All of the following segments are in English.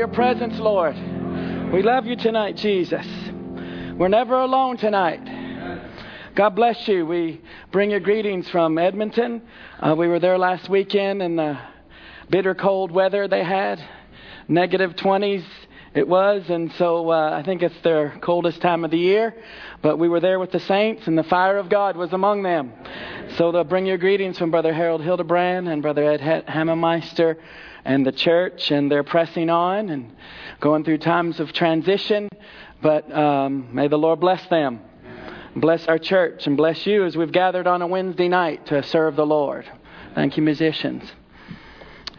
Your presence, Lord. We love you tonight, Jesus. We're never alone tonight. God bless you. We bring your greetings from Edmonton. Uh, we were there last weekend in the bitter cold weather they had, negative 20s it was, and so uh, I think it's their coldest time of the year. But we were there with the saints, and the fire of God was among them. So they'll bring your greetings from Brother Harold Hildebrand and Brother Ed Hammemeister and the church, and they're pressing on and going through times of transition. But um, may the Lord bless them, bless our church, and bless you as we've gathered on a Wednesday night to serve the Lord. Thank you, musicians.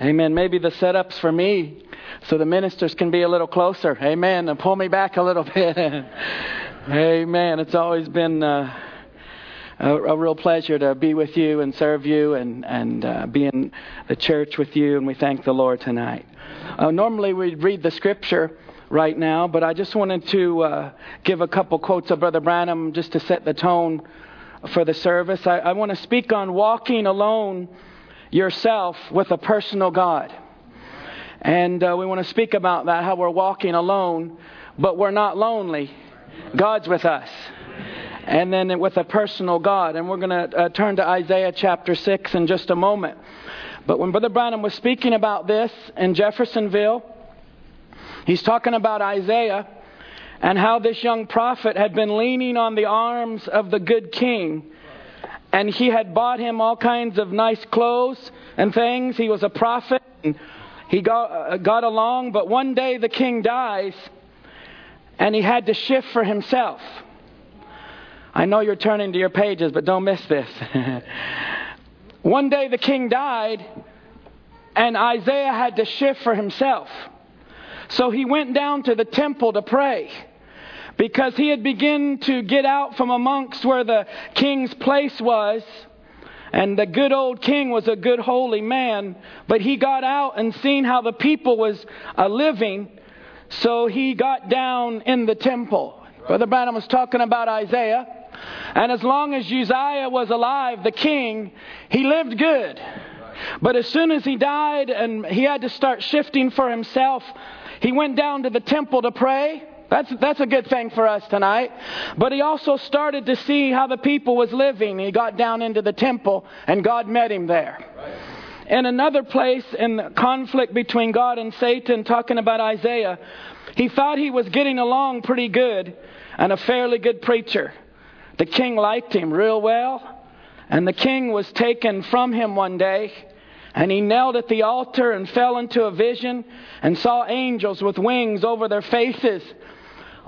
Amen. Maybe the setup's for me so the ministers can be a little closer. Amen. And pull me back a little bit. Amen. It's always been uh, a, a, real pleasure to be with you and serve you and, and uh, be in the church with you. And we thank the Lord tonight. Uh, normally we'd read the scripture right now, but I just wanted to uh, give a couple quotes of Brother Branham just to set the tone for the service. I, I want to speak on walking alone yourself with a personal God. And uh, we want to speak about that, how we're walking alone, but we're not lonely. God's with us. And then with a personal God. And we're going to uh, turn to Isaiah chapter 6 in just a moment. But when Brother Branham was speaking about this in Jeffersonville, he's talking about Isaiah and how this young prophet had been leaning on the arms of the good king. And he had bought him all kinds of nice clothes and things. He was a prophet. And he got, uh, got along, but one day the king dies and he had to shift for himself. I know you're turning to your pages, but don't miss this. one day the king died and Isaiah had to shift for himself. So he went down to the temple to pray because he had begun to get out from amongst where the king's place was and the good old king was a good holy man, but he got out and seen how the people was uh, living, so he got down in the temple. Brother Branham was talking about Isaiah, and as long as Uzziah was alive, the king, he lived good. But as soon as he died and he had to start shifting for himself, he went down to the temple to pray. That's, that's a good thing for us tonight. But he also started to see how the people was living. He got down into the temple and God met him there. In another place in conflict between God and Satan, talking about Isaiah, he thought he was getting along pretty good and a fairly good preacher. The king liked him real well, and the king was taken from him one day and he knelt at the altar and fell into a vision and saw angels with wings over their faces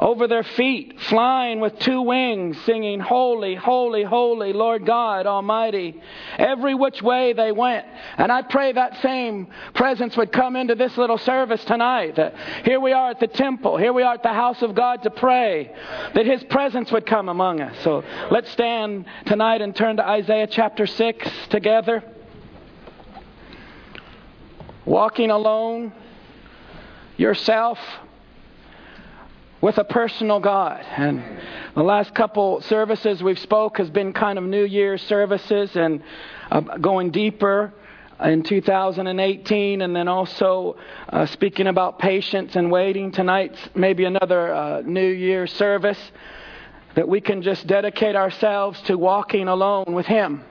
over their feet, flying with two wings, singing, Holy, Holy, Holy, Lord God Almighty. Every which way they went. And I pray that same presence would come into this little service tonight. That here we are at the temple, here we are at the house of God to pray, that His presence would come among us. So let's stand tonight and turn to Isaiah chapter 6 together. Walking alone, yourself, with a personal God. And the last couple services we've spoke has been kind of New Year's services and uh, going deeper in 2018 and then also uh, speaking about patience and waiting. Tonight's maybe another uh, New Year service that we can just dedicate ourselves to walking alone with Him.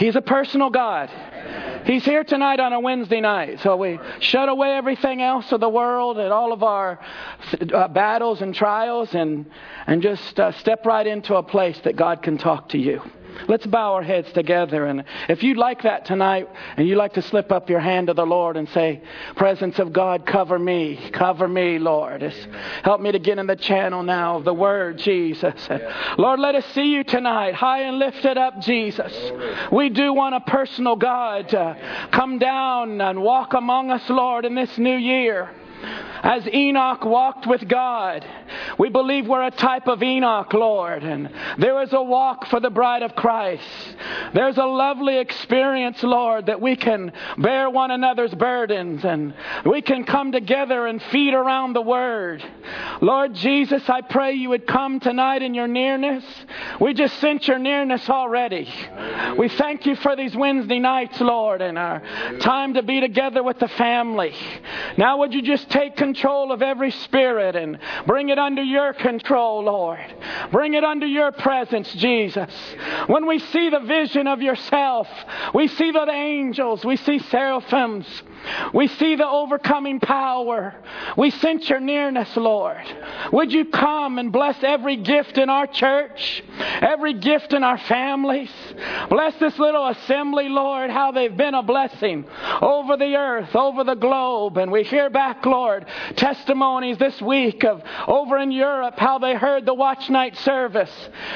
He's a personal God. He's here tonight on a Wednesday night. So we shut away everything else of the world and all of our uh, battles and trials and, and just uh, step right into a place that God can talk to you. Let's bow our heads together. And if you'd like that tonight and you'd like to slip up your hand to the Lord and say, Presence of God, cover me. Cover me, Lord. It's, help me to get in the channel now of the Word, Jesus. Lord, let us see you tonight, high and lifted up, Jesus. We do want a personal God to come down and walk among us, Lord, in this new year. As Enoch walked with God, we believe we're a type of Enoch, Lord. And there is a walk for the bride of Christ. There's a lovely experience, Lord, that we can bear one another's burdens and we can come together and feed around the Word. Lord Jesus, I pray you would come tonight in your nearness. We just sense your nearness already. We thank you for these Wednesday nights, Lord, and our time to be together with the family. Now, would you just take control of every spirit and bring it under your control, Lord? Bring it under your presence, Jesus. When we see the vision of yourself, we see the angels, we see seraphims. We see the overcoming power. We sense your nearness, Lord. Would you come and bless every gift in our church, every gift in our families? Bless this little assembly, Lord, how they've been a blessing over the earth, over the globe. And we hear back, Lord, testimonies this week of over in Europe how they heard the watch night service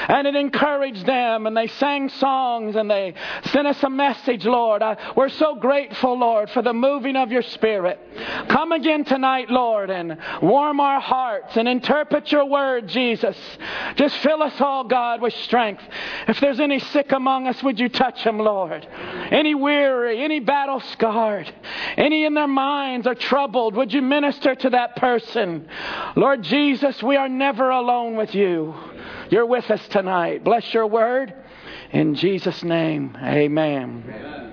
and it encouraged them and they sang songs and they sent us a message, Lord. I, we're so grateful, Lord, for the moving of your Spirit. Come again tonight, Lord, and warm our hearts and interpret your word, Jesus. Just fill us all, God, with strength. If there's any sick among us, would you touch them, Lord? Any weary, any battle scarred, any in their minds are troubled, would you minister to that person? Lord Jesus, we are never alone with you. You're with us tonight. Bless your word. In Jesus' name, amen. amen.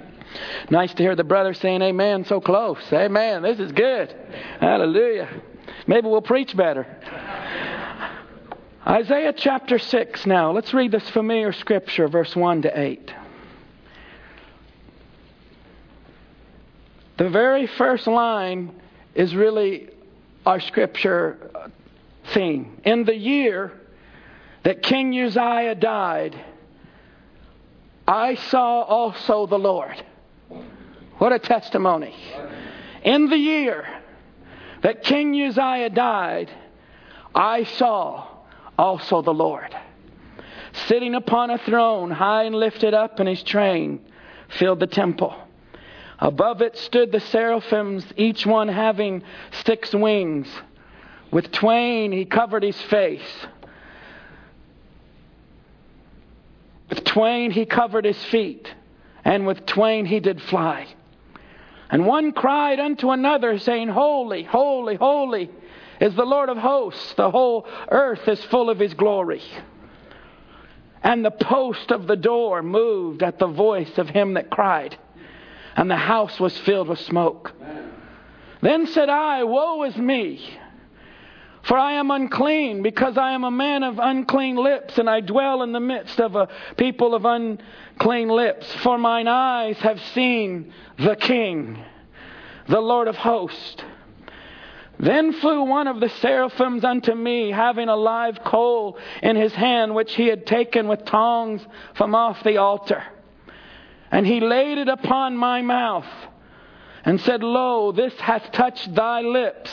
Nice to hear the brother saying amen so close. Amen. This is good. Hallelujah. Maybe we'll preach better. Isaiah chapter 6 now. Let's read this familiar scripture, verse 1 to 8. The very first line is really our scripture theme. In the year that King Uzziah died, I saw also the Lord what a testimony. In the year that King Uzziah died, I saw also the Lord sitting upon a throne, high and lifted up, and his train filled the temple. Above it stood the seraphims, each one having six wings. With twain he covered his face. With twain he covered his feet, and with twain he did fly. And one cried unto another, saying, Holy, holy, holy is the Lord of hosts. The whole earth is full of his glory. And the post of the door moved at the voice of him that cried, and the house was filled with smoke. Then said I, Woe is me! For I am unclean, because I am a man of unclean lips, and I dwell in the midst of a people of unclean lips. For mine eyes have seen the King, the Lord of hosts. Then flew one of the seraphims unto me, having a live coal in his hand, which he had taken with tongs from off the altar. And he laid it upon my mouth, and said, Lo, this hath touched thy lips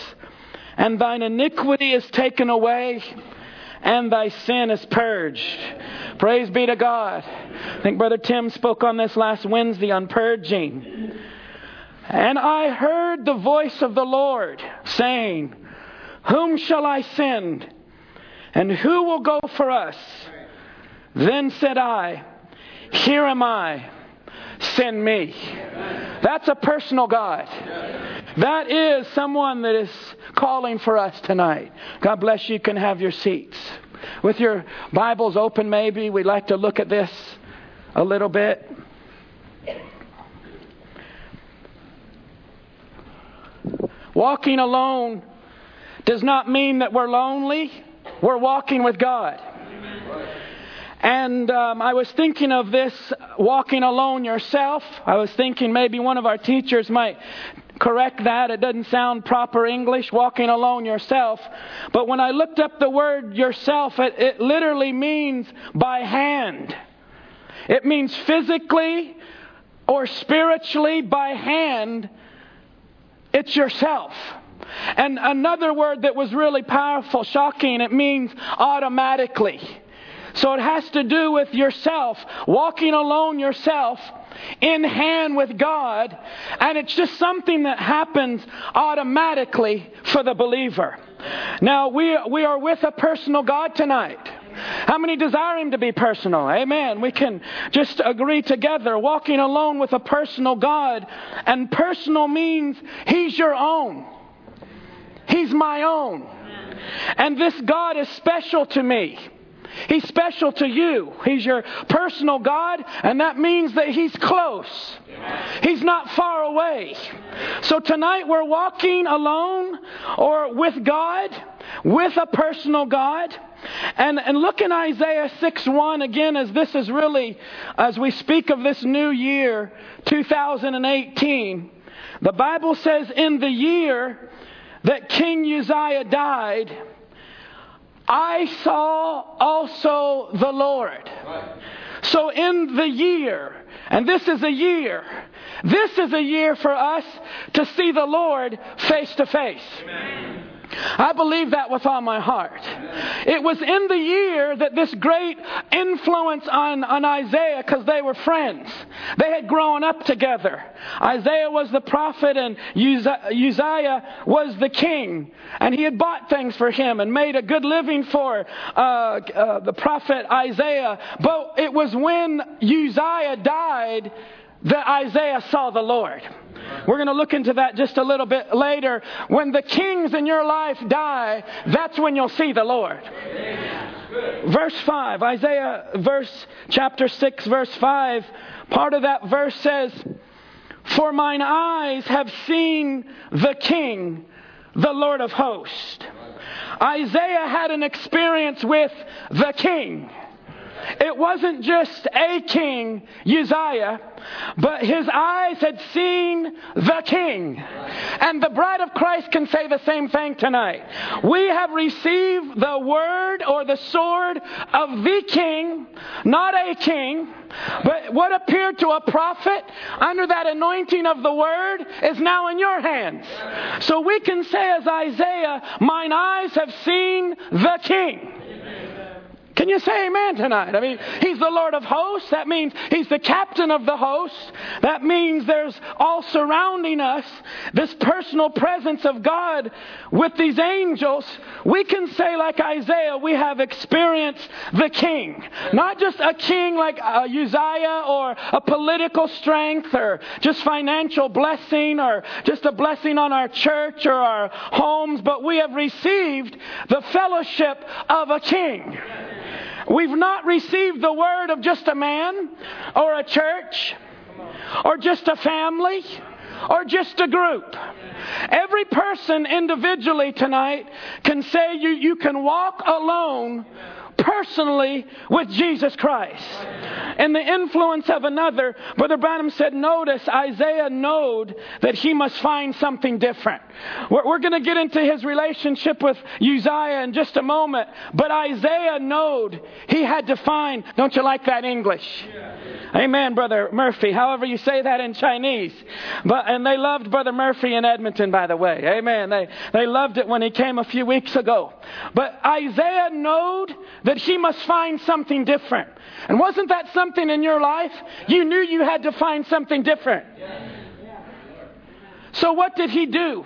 and thine iniquity is taken away, and thy sin is purged. Praise be to God. I think Brother Tim spoke on this last Wednesday on purging. And I heard the voice of the Lord saying, Whom shall I send? And who will go for us? Then said I, Here am I, send me. That's a personal God. That is someone that is calling for us tonight. God bless you. You can have your seats. With your Bibles open, maybe, we'd like to look at this a little bit. Walking alone does not mean that we're lonely. We're walking with God. And um, I was thinking of this walking alone yourself. I was thinking maybe one of our teachers might correct that. It doesn't sound proper English, walking alone yourself. But when I looked up the word yourself, it, it literally means by hand. It means physically or spiritually by hand. It's yourself. And another word that was really powerful, shocking, it means automatically. So it has to do with yourself, walking alone yourself in hand with God, and it's just something that happens automatically for the believer. Now, we, we are with a personal God tonight. How many desire Him to be personal? Amen. We can just agree together, walking alone with a personal God. And personal means He's your own, He's my own. And this God is special to me. He's special to you. He's your personal God, and that means that He's close. He's not far away. So tonight we're walking alone or with God, with a personal God. And, and look in Isaiah 6 1 again, as this is really, as we speak of this new year, 2018. The Bible says, in the year that King Uzziah died, I saw also the Lord. So in the year, and this is a year, this is a year for us to see the Lord face to face. I believe that with all my heart. It was in the year that this great influence on, on Isaiah, because they were friends. They had grown up together. Isaiah was the prophet and Uzziah was the king. And he had bought things for him and made a good living for uh, uh, the prophet Isaiah. But it was when Uzziah died that Isaiah saw the Lord. We're going to look into that just a little bit later. When the kings in your life die, that's when you'll see the Lord. Verse 5, Isaiah verse chapter 6 verse 5, part of that verse says, "For mine eyes have seen the king, the Lord of hosts." Isaiah had an experience with the king. It wasn't just a king, Uzziah, but his eyes had seen the king. And the bride of Christ can say the same thing tonight. We have received the word or the sword of the king, not a king, but what appeared to a prophet under that anointing of the word is now in your hands. So we can say, as Isaiah, Mine eyes have seen the king. Can you say amen tonight? I mean, he's the Lord of hosts. That means he's the captain of the hosts. That means there's all surrounding us this personal presence of God with these angels. We can say, like Isaiah, we have experienced the king. Not just a king like uh, Uzziah or a political strength or just financial blessing or just a blessing on our church or our homes, but we have received the fellowship of a king. We've not received the word of just a man or a church or just a family or just a group. Every person individually tonight can say you, you can walk alone personally with Jesus Christ. And the influence of another, Brother Branham said, notice Isaiah knowed that he must find something different. We're, we're going to get into his relationship with Uzziah in just a moment, but Isaiah knowed he had to find, don't you like that English? Amen, Brother Murphy. However you say that in Chinese. But, and they loved Brother Murphy in Edmonton, by the way. Amen. They, they loved it when he came a few weeks ago. But Isaiah knowed that he must find something different. And wasn't that something in your life? You knew you had to find something different. So what did he do?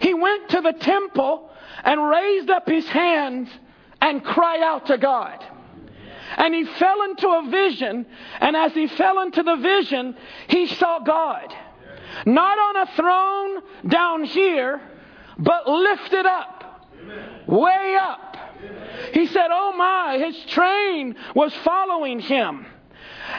He went to the temple and raised up his hands and cried out to God. And he fell into a vision, and as he fell into the vision, he saw God. Not on a throne down here, but lifted up, way up he said, Oh my, his train was following him.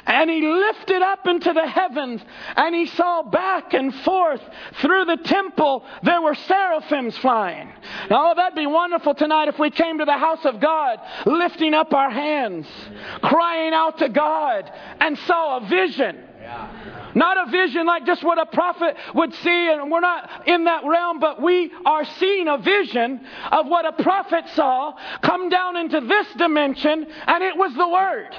And he lifted up into the heavens and he saw back and forth through the temple there were seraphims flying. Now, oh, that'd be wonderful tonight if we came to the house of God lifting up our hands, crying out to God, and saw a vision. Not a vision like just what a prophet would see, and we're not in that realm, but we are seeing a vision of what a prophet saw come down into this dimension, and it was the Word.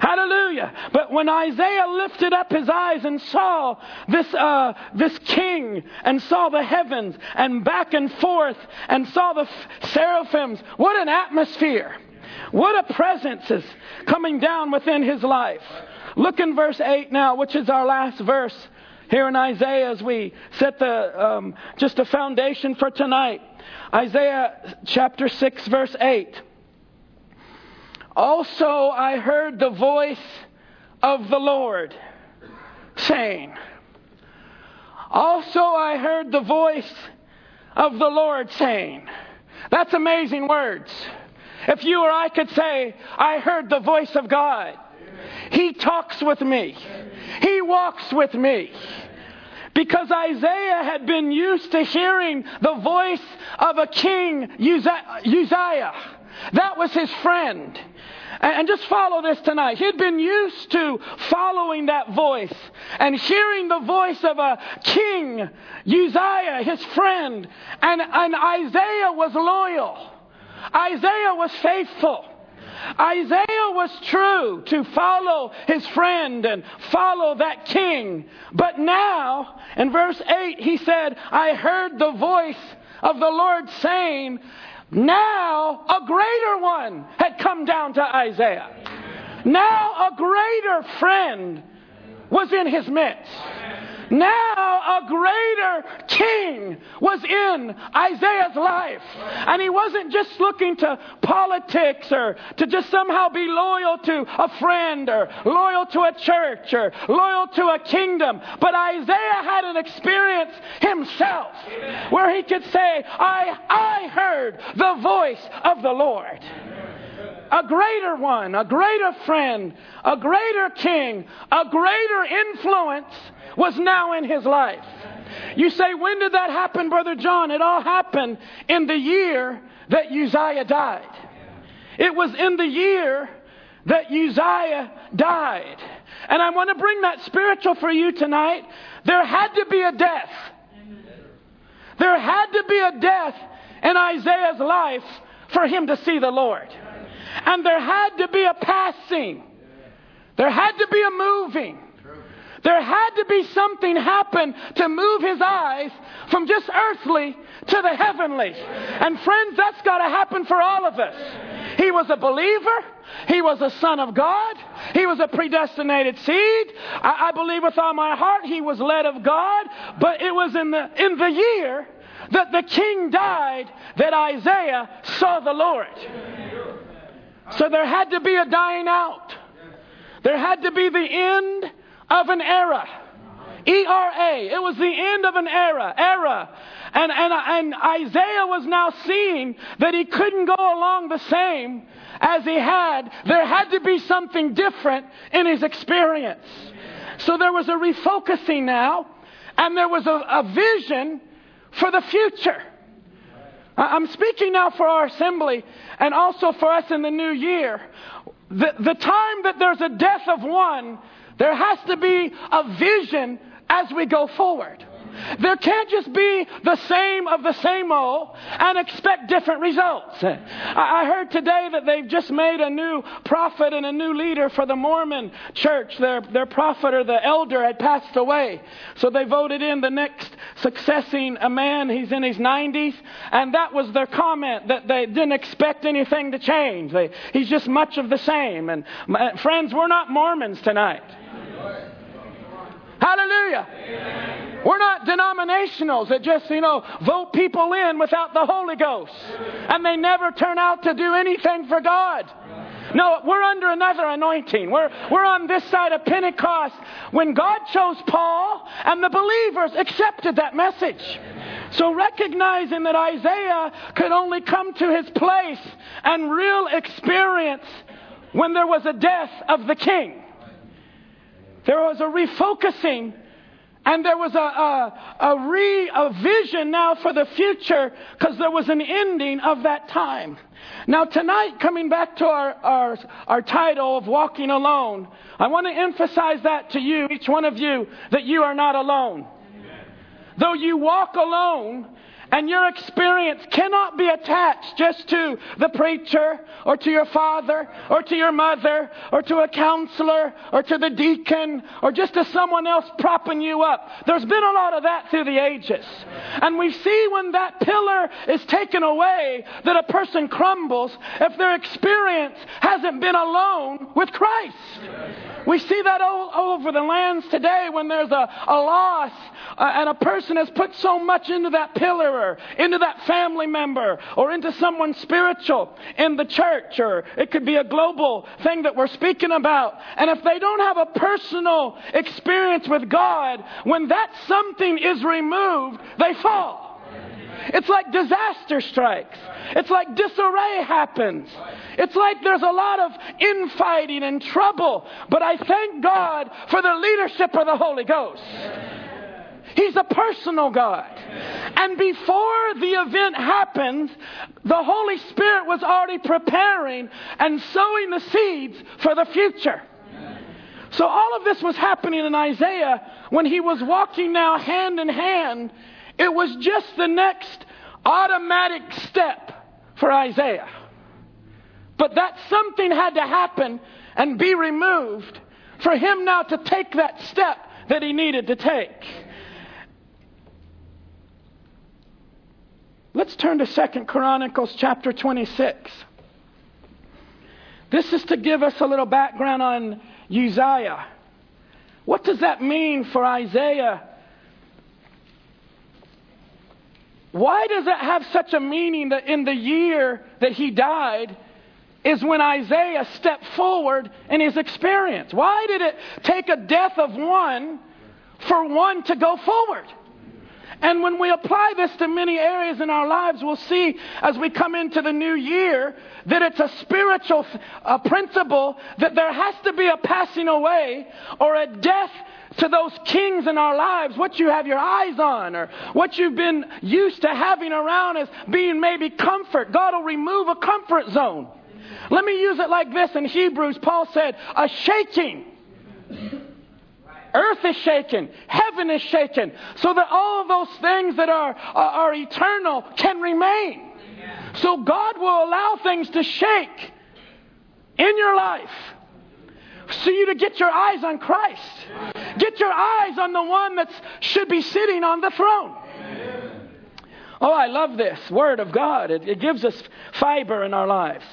Hallelujah. But when Isaiah lifted up his eyes and saw this, uh, this king and saw the heavens and back and forth and saw the seraphims, what an atmosphere. What a presence is coming down within his life. Look in verse 8 now, which is our last verse here in Isaiah as we set the, um, just a foundation for tonight. Isaiah chapter 6, verse 8. Also, I heard the voice of the Lord saying, Also, I heard the voice of the Lord saying, That's amazing words. If you or I could say, I heard the voice of God, He talks with me, He walks with me. Because Isaiah had been used to hearing the voice of a king, Uzziah. That was his friend. And just follow this tonight. He'd been used to following that voice and hearing the voice of a king, Uzziah, his friend. And, and Isaiah was loyal. Isaiah was faithful. Isaiah was true to follow his friend and follow that king. But now, in verse 8, he said, I heard the voice of the Lord saying, Now a greater one had come down to Isaiah. Now a greater friend was in his midst. Now a greater king was in Isaiah's life. And he wasn't just looking to politics or to just somehow be loyal to a friend or loyal to a church or loyal to a kingdom. But Isaiah had an experience himself where he could say, I, I heard the voice of the Lord a greater one, a greater friend, a greater king, a greater influence was now in his life. You say, when did that happen, Brother John? It all happened in the year that Uzziah died. It was in the year that Uzziah died. And I want to bring that spiritual for you tonight. There had to be a death. There had to be a death in Isaiah's life for him to see the Lord. And there had to be a passing. There had to be a moving. There had to be something happen to move his eyes from just earthly to the heavenly. And friends, that's got to happen for all of us. He was a believer. He was a son of God. He was a predestinated seed. I, I believe with all my heart he was led of God. But it was in the, in the year that the king died that Isaiah saw the Lord. So there had to be a dying out. There had to be the end of an era. E R A. It was the end of an era. Era. And, and, and Isaiah was now seeing that he couldn't go along the same as he had. There had to be something different in his experience. So there was a refocusing now, and there was a, a vision for the future. I'm speaking now for our assembly and also for us in the new year. The, the time that there's a death of one, there has to be a vision as we go forward. There can't just be the same of the same old and expect different results. I heard today that they've just made a new prophet and a new leader for the Mormon church. Their, their prophet or the elder had passed away. So they voted in the next succeeding a man. He's in his 90s. And that was their comment that they didn't expect anything to change. They, he's just much of the same. And friends, we're not Mormons tonight. Hallelujah. Amen. We're not denominationals that just, you know, vote people in without the Holy Ghost. And they never turn out to do anything for God. No, we're under another anointing. We're, we're on this side of Pentecost when God chose Paul and the believers accepted that message. So recognizing that Isaiah could only come to his place and real experience when there was a death of the king. There was a refocusing and there was a, a, a, re, a vision now for the future because there was an ending of that time. Now, tonight, coming back to our, our, our title of Walking Alone, I want to emphasize that to you, each one of you, that you are not alone. Though you walk alone, and your experience cannot be attached just to the preacher or to your father or to your mother or to a counselor or to the deacon or just to someone else propping you up. There's been a lot of that through the ages. And we see when that pillar is taken away that a person crumbles if their experience hasn't been alone with Christ. We see that all, over the lands today when there's a, a loss uh, and a person has put so much into that pillar or into that family member or into someone spiritual in the church or it could be a global thing that we're speaking about. And if they don't have a personal experience with God, when that something is removed, they fall. It's like disaster strikes. It's like disarray happens. It's like there's a lot of infighting and trouble. But I thank God for the leadership of the Holy Ghost. He's a personal God. And before the event happens, the Holy Spirit was already preparing and sowing the seeds for the future. So all of this was happening in Isaiah when he was walking now hand in hand. It was just the next automatic step for Isaiah. But that something had to happen and be removed for him now to take that step that he needed to take. Let's turn to Second Chronicles chapter 26. This is to give us a little background on Uzziah. What does that mean for Isaiah? Why does it have such a meaning that in the year that he died is when Isaiah stepped forward in his experience? Why did it take a death of one for one to go forward? And when we apply this to many areas in our lives, we'll see as we come into the new year that it's a spiritual uh, principle that there has to be a passing away or a death to those kings in our lives, what you have your eyes on or what you've been used to having around as being maybe comfort. God will remove a comfort zone. Let me use it like this in Hebrews. Paul said, a shaking Earth is shaken. Heaven is shaken. So that all of those things that are, are, are eternal can remain. So God will allow things to shake in your life so you to get your eyes on Christ. Get your eyes on the one that should be sitting on the throne. Oh, I love this word of God. It, it gives us fiber in our lives.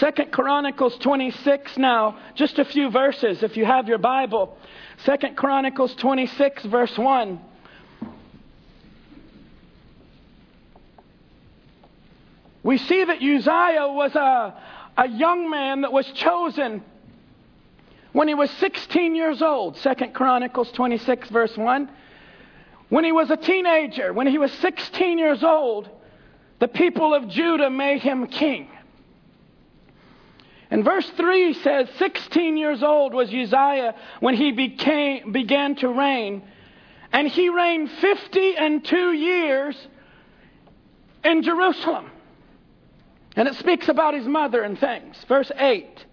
Second Chronicles 26 now, just a few verses if you have your Bible. Second Chronicles 26, verse 1. We see that Uzziah was a, a young man that was chosen when he was 16 years old. Second Chronicles 26, verse 1. When he was a teenager, when he was 16 years old, the people of Judah made him king. And verse 3 says, 16 years old was Uzziah when he became, began to reign. And he reigned 50 and two years in Jerusalem. And it speaks about his mother and things. Verse 8.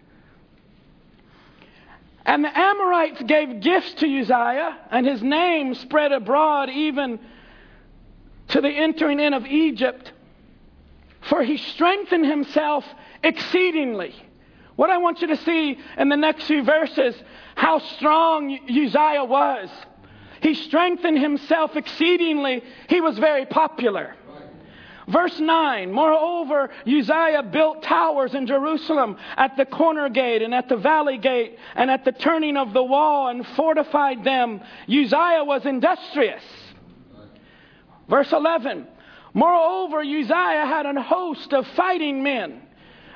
And the Ammonites gave gifts to Uzziah, and his name spread abroad even to the entering in of Egypt, for he strengthened himself exceedingly. What I want you to see in the next few verses, how strong Uzziah was. He strengthened himself exceedingly. He was very popular. Verse 9, moreover, Uzziah built towers in Jerusalem at the corner gate and at the valley gate and at the turning of the wall and fortified them. Uzziah was industrious. Verse 11, moreover, Uzziah had an host of fighting men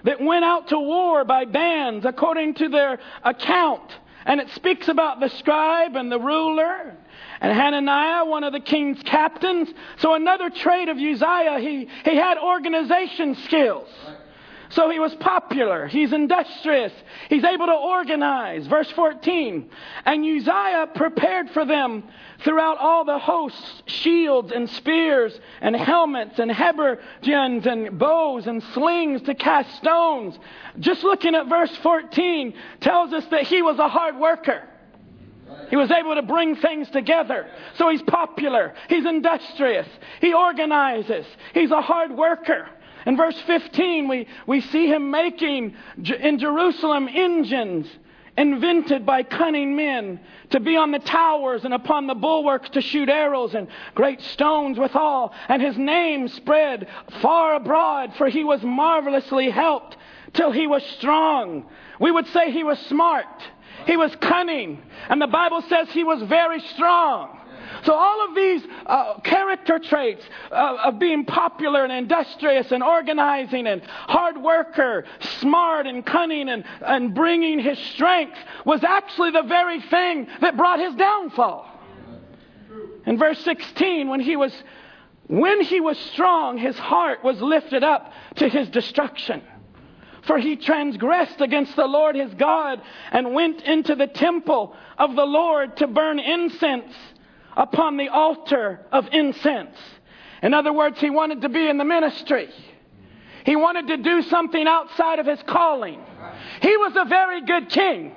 that went out to war by bands according to their account. And it speaks about the scribe and the ruler and Hananiah, one of the king's captains. So another trait of Uzziah, he, he had organization skills. So he was popular. He's industrious. He's able to organize. Verse 14. And Uzziah prepared for them throughout all the hosts shields and spears and helmets and habergeons and bows and slings to cast stones. Just looking at verse 14 tells us that he was a hard worker. He was able to bring things together. So he's popular. He's industrious. He organizes. He's a hard worker. In verse 15, we, we see him making in Jerusalem engines invented by cunning men to be on the towers and upon the bulwarks to shoot arrows and great stones withal. And his name spread far abroad, for he was marvelously helped till he was strong. We would say he was smart. He was cunning. And the Bible says he was very strong. So all of these uh, character traits uh, of being popular and industrious and organizing and hard worker, smart and cunning and, and bringing his strength was actually the very thing that brought his downfall. In verse 16, when he was when he was strong, his heart was lifted up to his destruction. For he transgressed against the Lord his God and went into the temple of the Lord to burn incense upon the altar of incense. In other words, he wanted to be in the ministry. He wanted to do something outside of his calling. He was a very good king.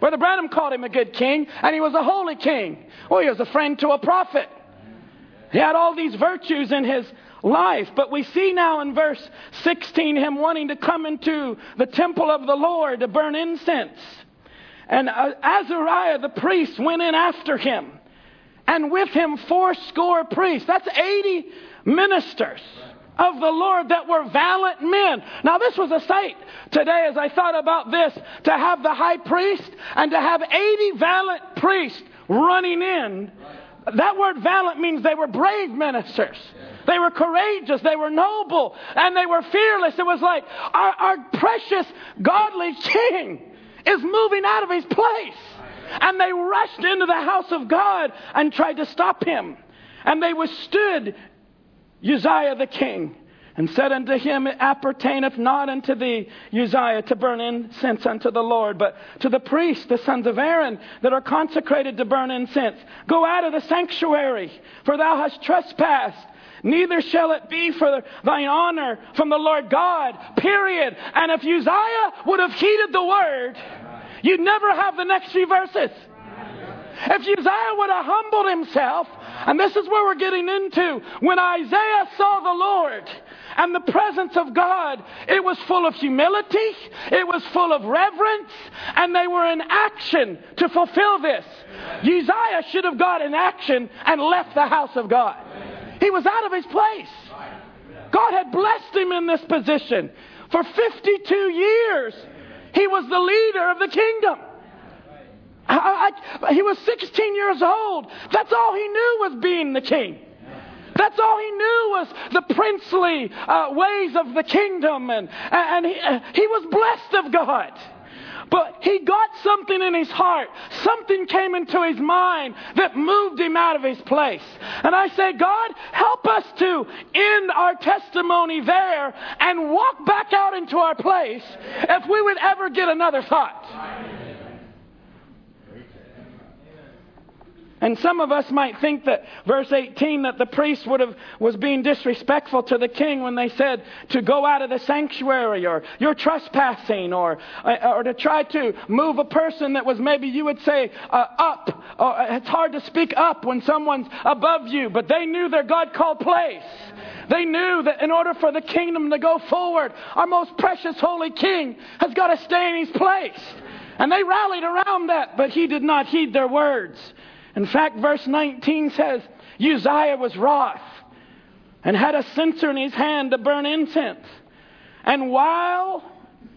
Brother Branham called him a good king, and he was a holy king. Well, he was a friend to a prophet. He had all these virtues in his life. But we see now in verse 16 him wanting to come into the temple of the Lord to burn incense. And uh, Azariah the priest went in after him, and with him fourscore priests. That's 80 ministers of the Lord that were valiant men. Now, this was a sight today as I thought about this to have the high priest and to have 80 valiant priests running in. That word valiant means they were brave ministers. They were courageous, they were noble, and they were fearless. It was like our, our precious, godly king is moving out of his place. And they rushed into the house of God and tried to stop him. And they withstood Uzziah the king, and said unto him, It appertaineth not unto thee, Uzziah, to burn incense unto the Lord, but to the priests, the sons of Aaron, that are consecrated to burn incense. Go out of the sanctuary, for thou hast trespassed. Neither shall it be for thine honor from the Lord God. Period. And if Uzziah would have heeded the word, you'd never have the next few verses. If Uzziah would have humbled himself, and this is where we're getting into, when Isaiah saw the Lord and the presence of God, it was full of humility, it was full of reverence, and they were in action to fulfill this. Uzziah should have got in action and left the house of God. He was out of his place. God had blessed him in this position. For 52 years, he was the leader of the kingdom. I, I, he was 16 years old. That's all he knew was being the king. That's all he knew was the princely uh, ways of the kingdom, and, and he, uh, he was blessed of God. But he got something in his heart. Something came into his mind that moved him out of his place. And I say, God, help us to end our testimony there and walk back out into our place if we would ever get another thought. And some of us might think that verse 18 that the priest would have was being disrespectful to the king when they said to go out of the sanctuary or you're trespassing or uh, or to try to move a person that was maybe you would say uh, up. Or uh, it's hard to speak up when someone's above you, but they knew their God called place. They knew that in order for the kingdom to go forward, our most precious holy king has got to stay in his place. And they rallied around that, but he did not heed their words. In fact, verse 19 says Uzziah was wroth and had a censer in his hand to burn incense. And while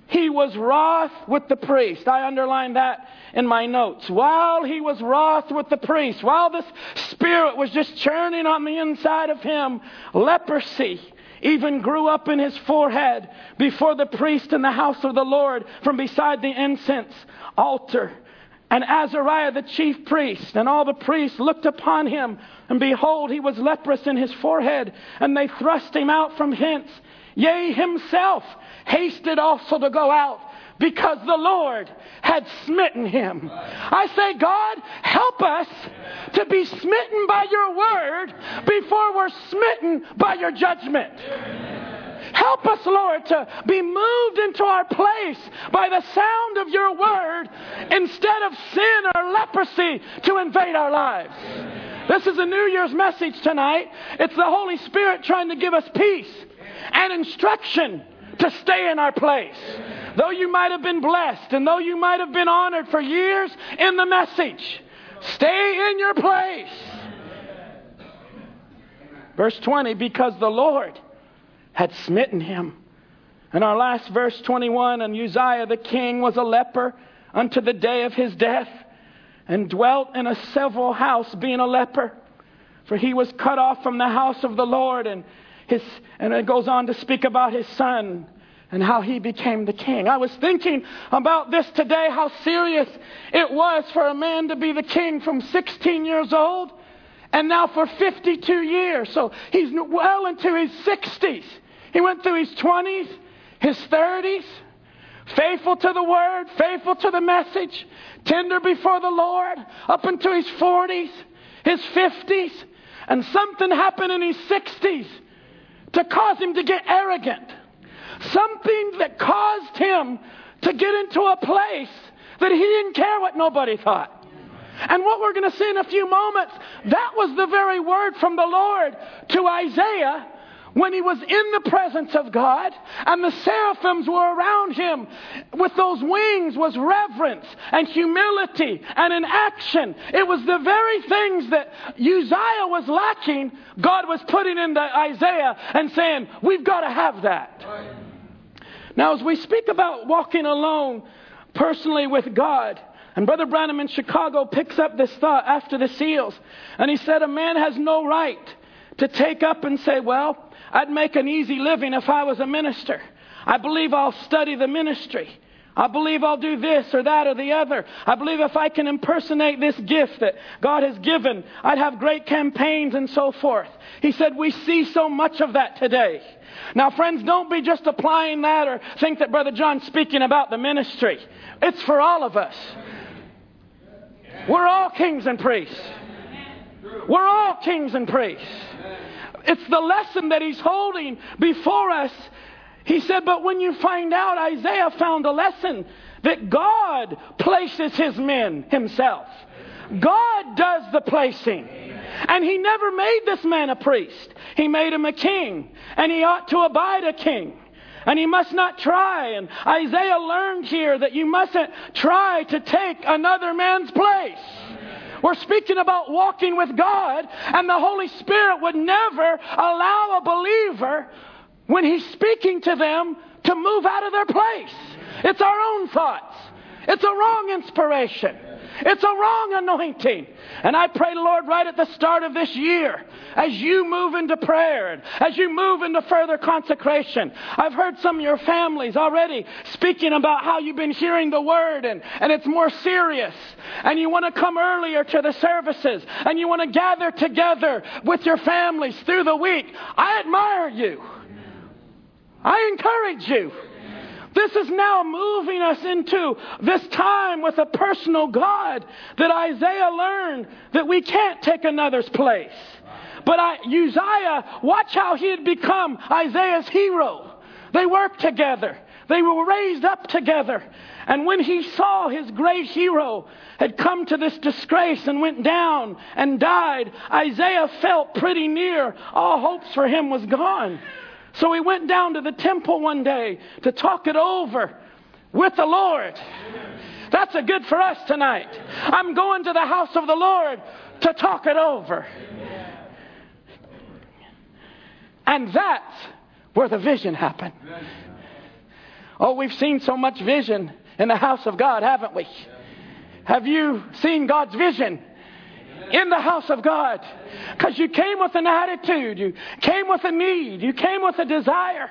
he was wroth with the priest, I underlined that in my notes. While he was wroth with the priest, while this spirit was just churning on the inside of him, leprosy even grew up in his forehead before the priest in the house of the Lord from beside the incense altar. And Azariah the chief priest and all the priests looked upon him, and behold, he was leprous in his forehead, and they thrust him out from hence. Yea, himself hasted also to go out because the Lord had smitten him. I say, God, help us to be smitten by your word before we're smitten by your judgment. Help us, Lord, to be moved into our place by the sound of your word instead of sin or leprosy to invade our lives. This is a New Year's message tonight. It's the Holy Spirit trying to give us peace and instruction to stay in our place. Though you might have been blessed and though you might have been honored for years in the message, stay in your place. Verse 20, because the Lord had smitten him. In our last verse 21, and Uzziah the king was a leper unto the day of his death, and dwelt in a several house, being a leper. For he was cut off from the house of the Lord, and his and it goes on to speak about his son and how he became the king. I was thinking about this today, how serious it was for a man to be the king from 16 years old And now for 52 years, so he's well into his 60s. He went through his 20s, his 30s, faithful to the word, faithful to the message, tender before the Lord, up into his 40s, his 50s, and something happened in his 60s to cause him to get arrogant. Something that caused him to get into a place that he didn't care what nobody thought. And what we're going to see in a few moments, that was the very word from the Lord to Isaiah when he was in the presence of God and the seraphims were around him with those wings was reverence and humility and an action. It was the very things that Uzziah was lacking, God was putting into Isaiah and saying, We've got to have that. Now, as we speak about walking alone personally with God, and Brother Branham in Chicago picks up this thought after the seals. And he said, A man has no right to take up and say, Well, I'd make an easy living if I was a minister. I believe I'll study the ministry. I believe I'll do this or that or the other. I believe if I can impersonate this gift that God has given, I'd have great campaigns and so forth. He said, We see so much of that today. Now, friends, don't be just applying that or think that Brother John's speaking about the ministry. It's for all of us. We're all kings and priests. We're all kings and priests. It's the lesson that he's holding before us. He said, but when you find out, Isaiah found a lesson that God places his men himself. God does the placing. And he never made this man a priest. He made him a king. And he ought to abide a king and he must not try. And Isaiah learned here that you mustn't try to take another man's place. We're speaking about walking with God, and the Holy Spirit would never allow a believer, when He's speaking to them, to move out of their place. It's our own thoughts, it's a wrong inspiration. It's a wrong anointing. And I pray, Lord, right at the start of this year, as you move into prayer as you move into further consecration, I've heard some of your families already speaking about how you've been hearing the word and, and it's more serious. And you want to come earlier to the services and you want to gather together with your families through the week. I admire you. I encourage you. This is now moving us into this time with a personal God that Isaiah learned that we can't take another's place. But I, Uzziah, watch how he had become Isaiah's hero. They worked together. They were raised up together. And when he saw his great hero had come to this disgrace and went down and died, Isaiah felt pretty near all hopes for him was gone. So he went down to the temple one day to talk it over with the Lord. That's a good for us tonight. I'm going to the house of the Lord to talk it over. And that's where the vision happened. Oh, we've seen so much vision in the house of God, haven't we? Have you seen God's vision in the house of God? Because you came with an attitude, you came with a need, you came with a desire.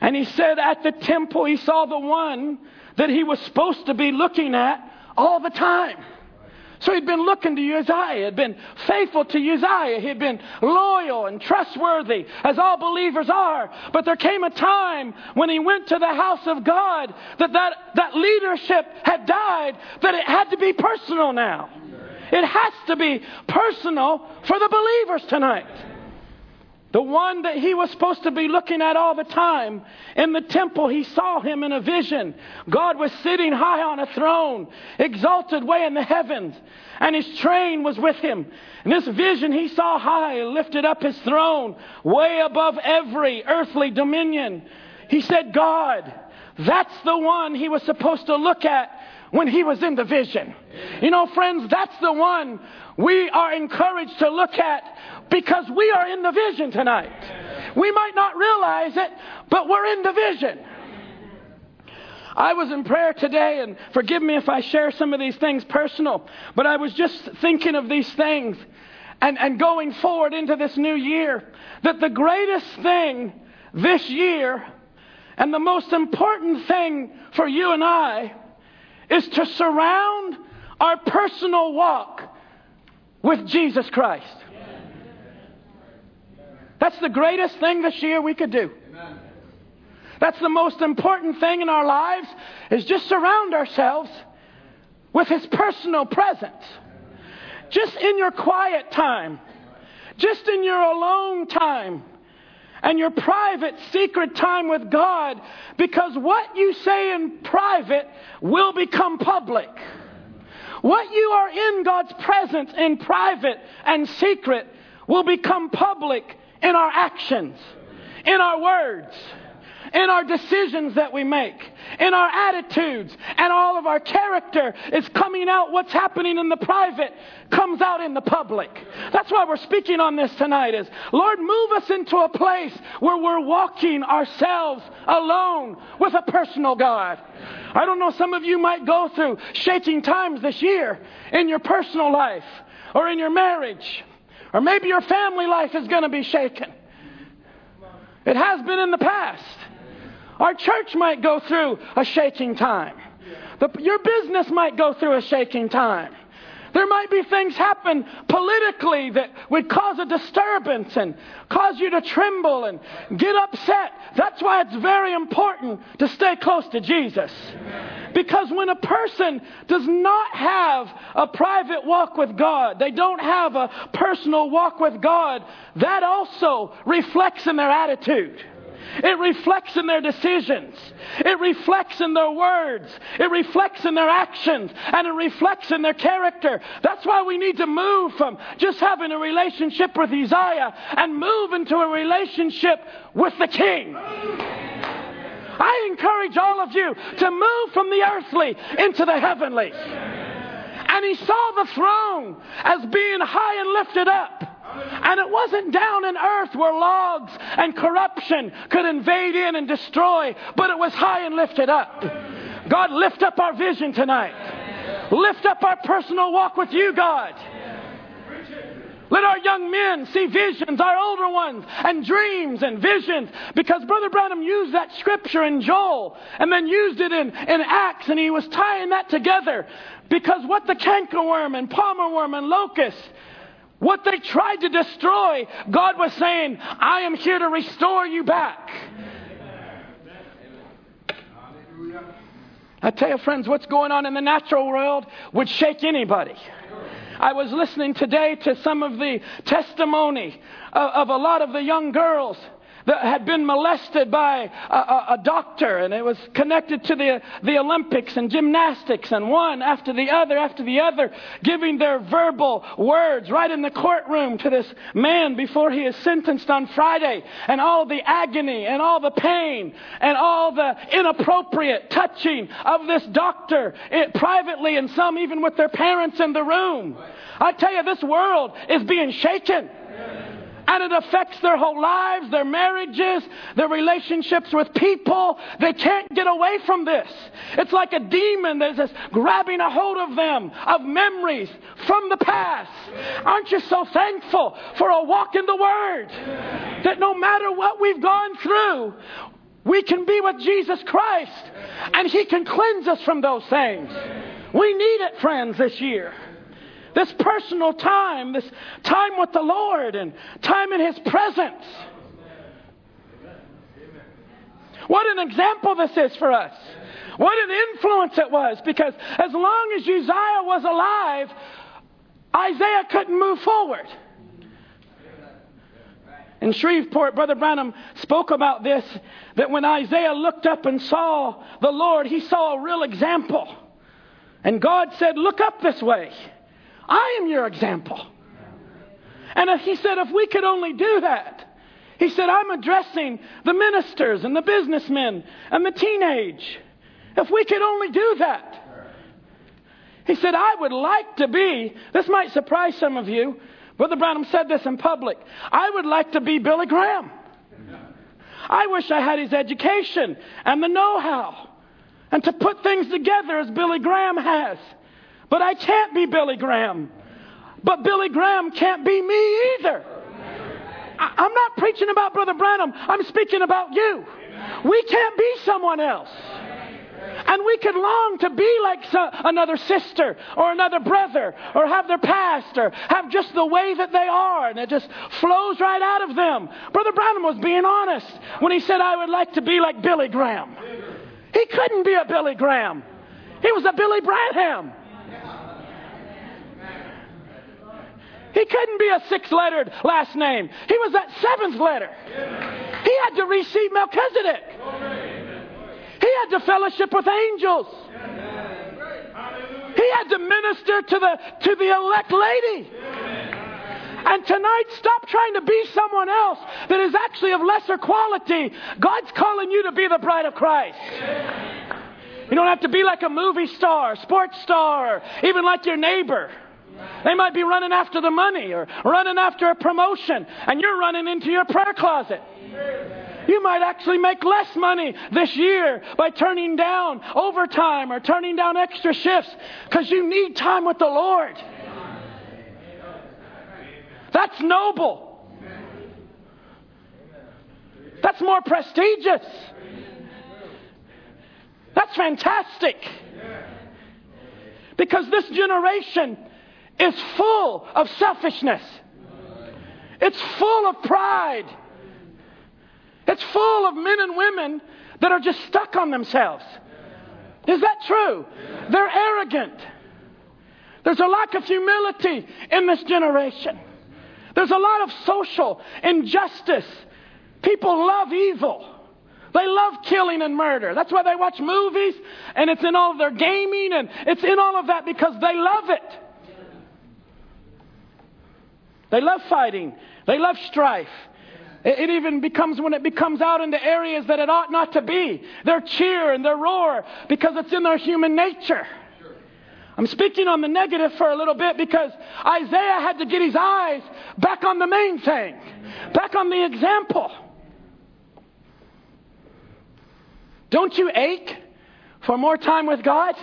And he said at the temple, he saw the one that he was supposed to be looking at all the time. So he'd been looking to Uzziah, had been faithful to Uzziah, he'd been loyal and trustworthy, as all believers are. But there came a time when he went to the house of God that that, that leadership had died, that it had to be personal now. It has to be personal for the believers tonight. The one that he was supposed to be looking at all the time. In the temple, he saw him in a vision. God was sitting high on a throne, exalted way in the heavens, and his train was with him. In this vision, he saw high, lifted up his throne, way above every earthly dominion. He said, God, that's the one he was supposed to look at when he was in the vision. You know, friends, that's the one we are encouraged to look at because we are in the vision tonight. We might not realize it, but we're in the vision. I was in prayer today, and forgive me if I share some of these things personal, but I was just thinking of these things and, and going forward into this new year that the greatest thing this year and the most important thing for you and I is to surround our personal walk with Jesus Christ. That's the greatest thing this year we could do. That's the most important thing in our lives is just surround ourselves with his personal presence. Just in your quiet time, just in your alone time, and your private, secret time with God, because what you say in private will become public. What you are in God's presence in private and secret will become public in our actions, in our words in our decisions that we make, in our attitudes, and all of our character is coming out. What's happening in the private comes out in the public. That's why we're speaking on this tonight is, Lord, move us into a place where we're walking ourselves alone with a personal God. I don't know, some of you might go through shaking times this year in your personal life or in your marriage, or maybe your family life is going to be shaken. It has been in the past. Our church might go through a shaking time. The, your business might go through a shaking time. There might be things happen politically that would cause a disturbance and cause you to tremble and get upset. That's why it's very important to stay close to Jesus. Because when a person does not have a private walk with God, they don't have a personal walk with God, that also reflects in their attitude. It reflects in their decisions. It reflects in their words. It reflects in their actions. And it reflects in their character. That's why we need to move from just having a relationship with Uzziah and move into a relationship with the King. I encourage all of you to move from the earthly into the heavenly. And he saw the throne as being high and lifted up. And it wasn't down in earth where logs and corruption could invade in and destroy, but it was high and lifted up. God, lift up our vision tonight. Lift up our personal walk with you, God. Let our young men see visions, our older ones, and dreams and visions. Because Brother Branham used that scripture in Joel and then used it in, in Acts, and he was tying that together. Because what the cankerworm and palmerworm and locust what they tried to destroy, God was saying, I am here to restore you back. I tell you, friends, what's going on in the natural world would shake anybody. I was listening today to some of the testimony of, of a lot of the young girls that had been molested by a, a, a, doctor, and it was connected to the, the Olympics and gymnastics, and one after the other after the other, giving their verbal words right in the courtroom to this man before he is sentenced on Friday, and all the agony and all the pain and all the inappropriate touching of this doctor it, privately, and some even with their parents in the room. I tell you, this world is being shaken and it affects their whole lives, their marriages, their relationships with people. They can't get away from this. It's like a demon that's just grabbing a hold of them, of memories from the past. Aren't you so thankful for a walk in the Word? That no matter what we've gone through, we can be with Jesus Christ and He can cleanse us from those things. We need it, friends, this year. This personal time, this time with the Lord and time in His presence. What an example this is for us. What an influence it was because as long as Uzziah was alive, Isaiah couldn't move forward. In Shreveport, Brother Branham spoke about this that when Isaiah looked up and saw the Lord, he saw a real example. And God said, Look up this way. I am your example. And he said, if we could only do that, he said, I'm addressing the ministers and the businessmen and the teenage. If we could only do that. He said, I would like to be, this might surprise some of you. Brother Branham said this in public. I would like to be Billy Graham. I wish I had his education and the know how and to put things together as Billy Graham has. But I can't be Billy Graham. But Billy Graham can't be me either. I, am not preaching about Brother Branham. I'm speaking about you. We can't be someone else. And we can long to be like so, another sister or another brother or have their past or have just the way that they are and it just flows right out of them. Brother Branham was being honest when he said, I would like to be like Billy Graham. He couldn't be a Billy Graham. He was a Billy Branham. He couldn't be a six lettered last name. He was that seventh letter. He had to receive Melchizedek. He had to fellowship with angels. He had to minister to the, to the elect lady. And tonight, stop trying to be someone else that is actually of lesser quality. God's calling you to be the bride of Christ. You don't have to be like a movie star, sports star, even like your neighbor. They might be running after the money or running after a promotion, and you're running into your prayer closet. You might actually make less money this year by turning down overtime or turning down extra shifts because you need time with the Lord. That's noble. That's more prestigious. That's fantastic. Because this generation is full of selfishness. It's full of pride. It's full of men and women that are just stuck on themselves. Is that true? They're arrogant. There's a lack of humility in this generation. There's a lot of social injustice. People love evil. They love killing and murder. That's why they watch movies and it's in all of their gaming and it's in all of that because they love it. They love fighting. They love strife. It, even becomes when it becomes out into areas that it ought not to be. Their cheer and their roar because it's in their human nature. I'm speaking on the negative for a little bit because Isaiah had to get his eyes back on the main thing, back on the example. Don't you ache for more time with God?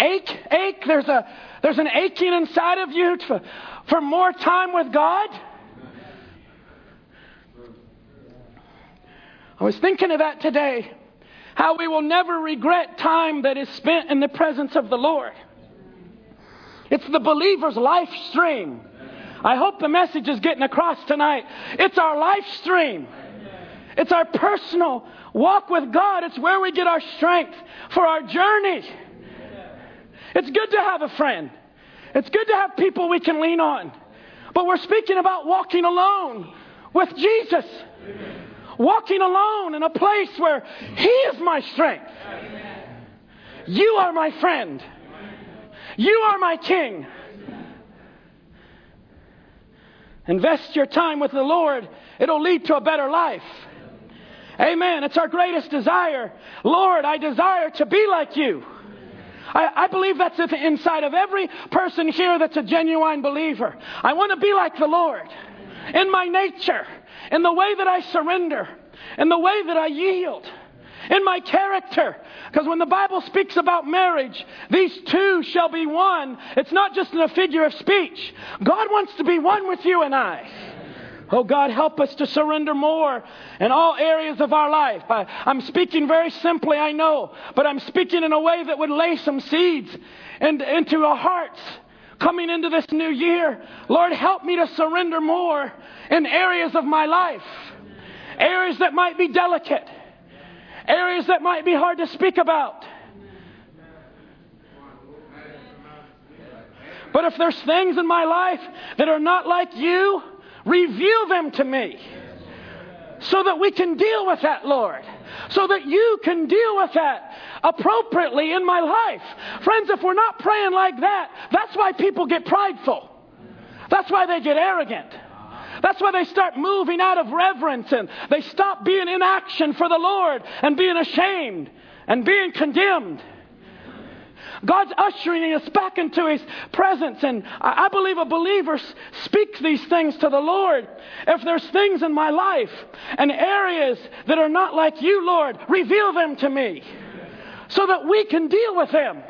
Ache, ache. There's a there's an aching inside of you for, for more time with God. I was thinking of that today. How we will never regret time that is spent in the presence of the Lord. It's the believer's life stream. I hope the message is getting across tonight. It's our life stream. It's our personal walk with God. It's where we get our strength for our journey. It's good to have a friend. It's good to have people we can lean on. But we're speaking about walking alone with Jesus. Walking alone in a place where He is my strength. You are my friend. You are my king. Invest your time with the Lord, it'll lead to a better life. Amen. It's our greatest desire. Lord, I desire to be like you. I, I, believe that's inside of every person here that's a genuine believer. I want to be like the Lord in my nature, in the way that I surrender, in the way that I yield, in my character. Because when the Bible speaks about marriage, these two shall be one. It's not just in a figure of speech. God wants to be one with you and I. Oh God, help us to surrender more in all areas of our life. I, am speaking very simply, I know, but I'm speaking in a way that would lay some seeds in, into our hearts coming into this new year. Lord, help me to surrender more in areas of my life, areas that might be delicate, areas that might be hard to speak about. But if there's things in my life that are not like you, Reveal them to me so that we can deal with that, Lord. So that you can deal with that appropriately in my life. Friends, if we're not praying like that, that's why people get prideful. That's why they get arrogant. That's why they start moving out of reverence and they stop being in action for the Lord and being ashamed and being condemned. God's ushering us back into His presence. And I believe a believer speaks these things to the Lord. If there's things in my life and areas that are not like you, Lord, reveal them to me so that we can deal with them.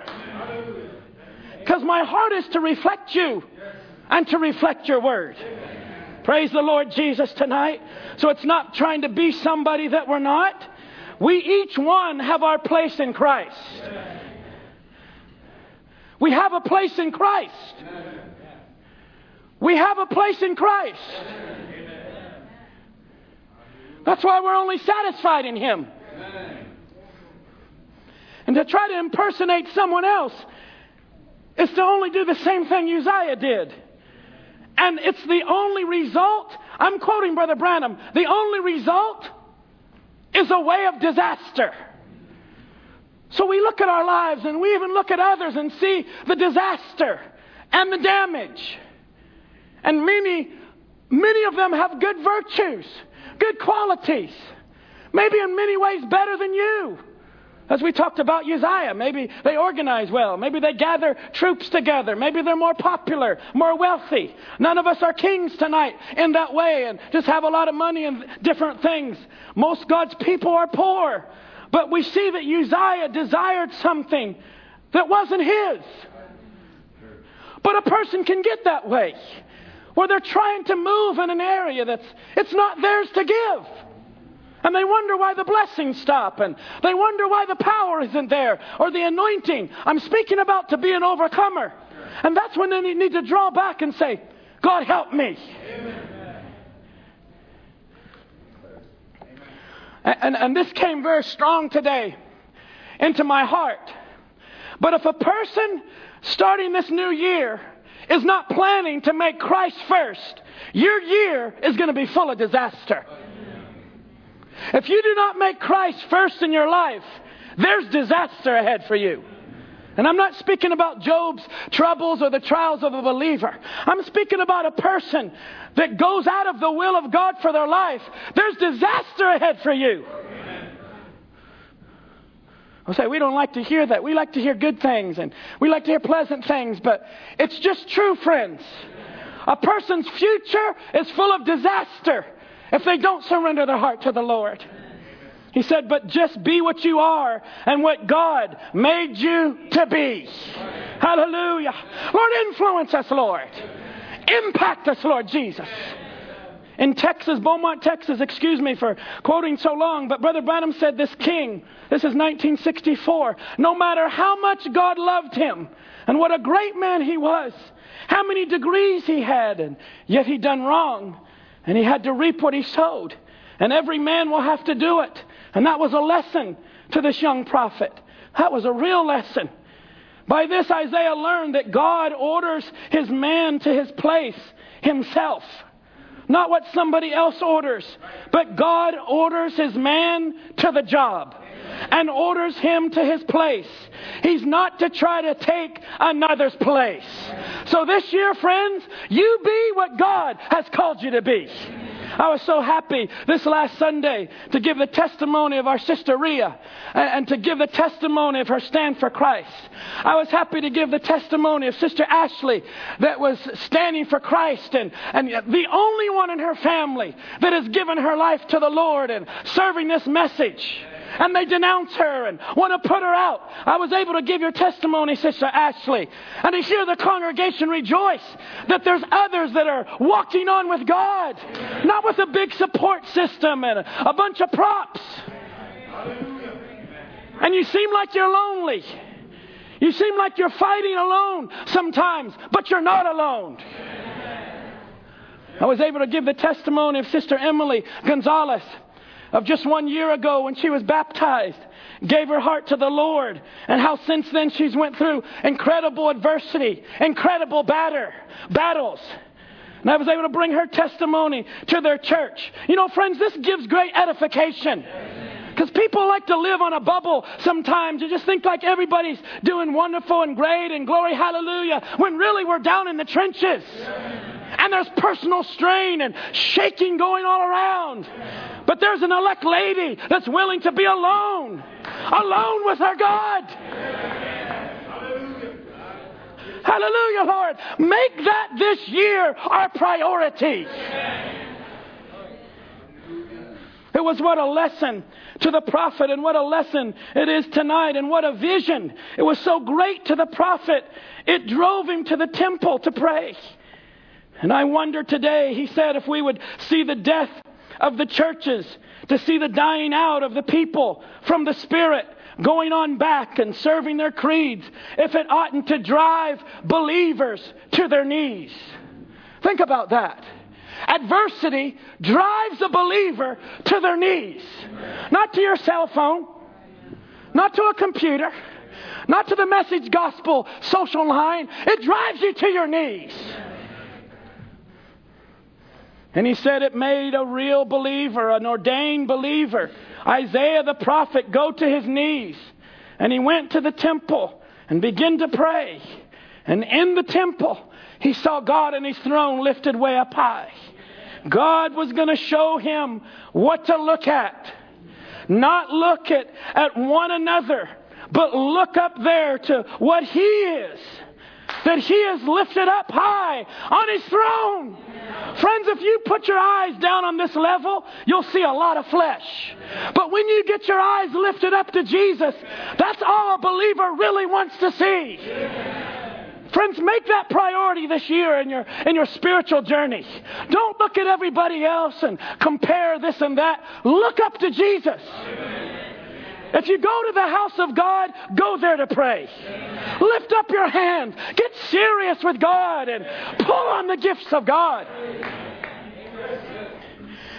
Because my heart is to reflect you and to reflect your word. Praise the Lord Jesus tonight. So it's not trying to be somebody that we're not, We each one have our place in Christ. We have a place in Christ. We have a place in Christ. That's why we're only satisfied in Him. And to try to impersonate someone else is to only do the same thing Uzziah did. And it's the only result, I'm quoting Brother Branham, the only result is a way of disaster. So we look at our lives and we even look at others and see the disaster and the damage. And many, many of them have good virtues, good qualities, maybe in many ways better than you. As we talked about Uzziah, maybe they organize well. Maybe they gather troops together. Maybe they're more popular, more wealthy. None of us are kings tonight in that way and just have a lot of money and different things. Most God's people are poor. But we see that Uzziah desired something that wasn't his. But a person can get that way, where they're trying to move in an area that's it's not theirs to give. And they wonder why the blessings stop, and they wonder why the power isn't there, or the anointing. I'm speaking about to be an overcomer. And that's when they need to draw back and say, God help me. And, and, this came very strong today into my heart. But if a person starting this new year is not planning to make Christ first, your year is going to be full of disaster. If you do not make Christ first in your life, there's disaster ahead for you. And I'm not speaking about Job's troubles or the trials of a believer. I'm speaking about a person that goes out of the will of God for their life. There's disaster ahead for you. I'll say, we don't like to hear that. We like to hear good things and we like to hear pleasant things, but it's just true, friends. A person's future is full of disaster if they don't surrender their heart to the Lord. He said, but just be what you are and what God made you to be. Hallelujah. Lord, influence us, Lord. Impact us, Lord Jesus. In Texas, Beaumont, Texas, excuse me for quoting so long, but Brother Branham said this king, this is 1964, no matter how much God loved him and what a great man he was, how many degrees he had, and yet he'd done wrong, and he had to reap what he sowed. And every man will have to do it. And that was a lesson to this young prophet. That was a real lesson. By this, Isaiah learned that God orders his man to his place himself. Not what somebody else orders, but God orders his man to the job and orders him to his place. He's not to try to take another's place. So this year, friends, you be what God has called you to be. I was so happy this last Sunday to give the testimony of our sister Ria and, and, to give the testimony of her stand for Christ. I was happy to give the testimony of Sister Ashley that was standing for Christ and, and the only one in her family that has given her life to the Lord and serving this message and they denounce her and want to put her out. I was able to give your testimony, Sister Ashley, and to hear the congregation rejoice that there's others that are walking on with God, not with a big support system and a bunch of props. And you seem like you're lonely. You seem like you're fighting alone sometimes, but you're not alone. I was able to give the testimony of Sister Emily Gonzalez of just one year ago when she was baptized, gave her heart to the Lord, and how since then she's went through incredible adversity, incredible batter, battles. And I was able to bring her testimony to their church. You know, friends, this gives great edification. Because people like to live on a bubble sometimes. You just think like everybody's doing wonderful and great and glory, hallelujah, when really we're down in the trenches. And there's personal strain and shaking going all around. But there's an elect lady that's willing to be alone, alone with her God. Hallelujah, Lord. Make that this year our priority. It was what a lesson to the prophet, and what a lesson it is tonight, and what a vision. It was so great to the prophet, it drove him to the temple to pray. And I wonder today, he said, if we would see the death of the churches, to see the dying out of the people from the Spirit going on back and serving their creeds, if it oughtn't to drive believers to their knees. Think about that. Adversity drives a believer to their knees. Not to your cell phone, not to a computer, not to the message gospel social line. It drives you to your knees. And he said it made a real believer, an ordained believer. Isaiah the prophet go to his knees. And he went to the temple and began to pray. And in the temple, he saw God and his throne lifted way up high. God was going to show him what to look at. Not look at, at one another, but look up there to what he is. That he is lifted up high on his throne. Friends, if you put your eyes down on this level, you'll see a lot of flesh. But when you get your eyes lifted up to Jesus, that's all a believer really wants to see. Friends, make that priority this year in your, in your spiritual journey. Don't look at everybody else and compare this and that. Look up to Jesus. If you go to the house of God, go there to pray. Lift up your hands. Get serious with God and pull on the gifts of God.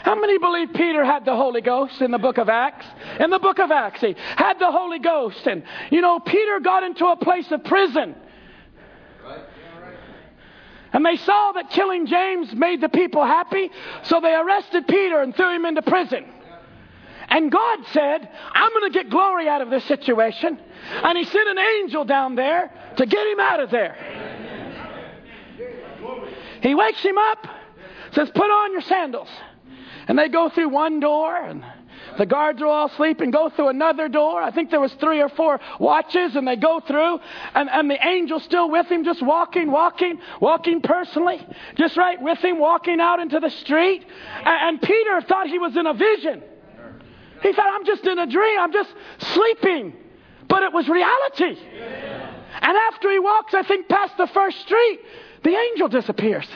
How many believe Peter had the Holy Ghost in the book of Acts? In the book of Acts, he had the Holy Ghost. And, you know, Peter got into a place of prison. And they saw that killing James made the people happy, so they arrested Peter and threw him into prison. And God said, I'm going to get glory out of this situation. And He sent an angel down there to get him out of there. He wakes him up, says, Put on your sandals. And they go through one door, and the guards are all asleep and go through another door. I think there was three or four watches and they go through and, and the angel's still with him, just walking, walking, walking personally, just right with him, walking out into the street. And, and Peter thought he was in a vision. He said, I'm just in a dream. I'm just sleeping. But it was reality. And after he walks, I think, past the first street, the angel disappears.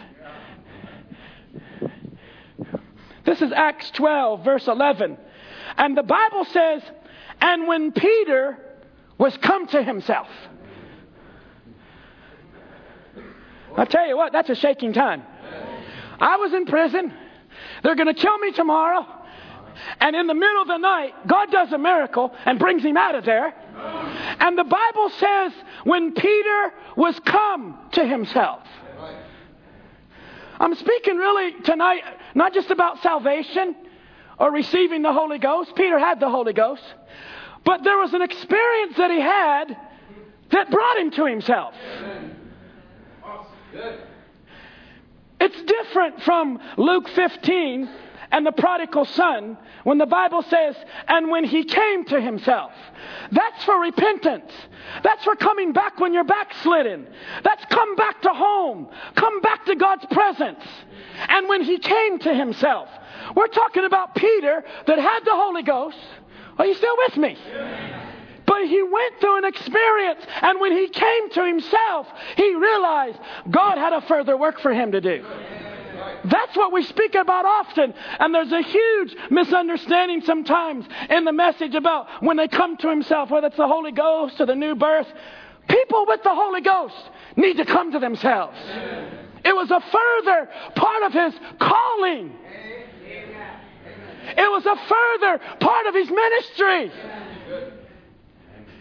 This is Acts 12, verse 11. And the Bible says, and when Peter was come to himself. I tell you what, that's a shaking time. I was in prison. They're going to kill me tomorrow. And in the middle of the night, God does a miracle and brings him out of there. And the Bible says when Peter was come to himself. I'm speaking really tonight not just about salvation, or receiving the Holy Ghost. Peter had the Holy Ghost. But there was an experience that he had that brought him to himself. It's different from Luke 15 and the prodigal son when the Bible says, and when he came to himself. That's for repentance. That's for coming back when you're backslidden. That's come back to home. Come back to God's presence. And when he came to himself. We're talking about Peter that had the Holy Ghost. Are you still with me? But he went through an experience, and when he came to himself, he realized God had a further work for him to do. That's what we speak about often. And there's a huge misunderstanding sometimes in the message about when they come to himself, whether it's the Holy Ghost or the new birth. People with the Holy Ghost need to come to themselves. It was a further part of his calling. It was a further part of his ministry.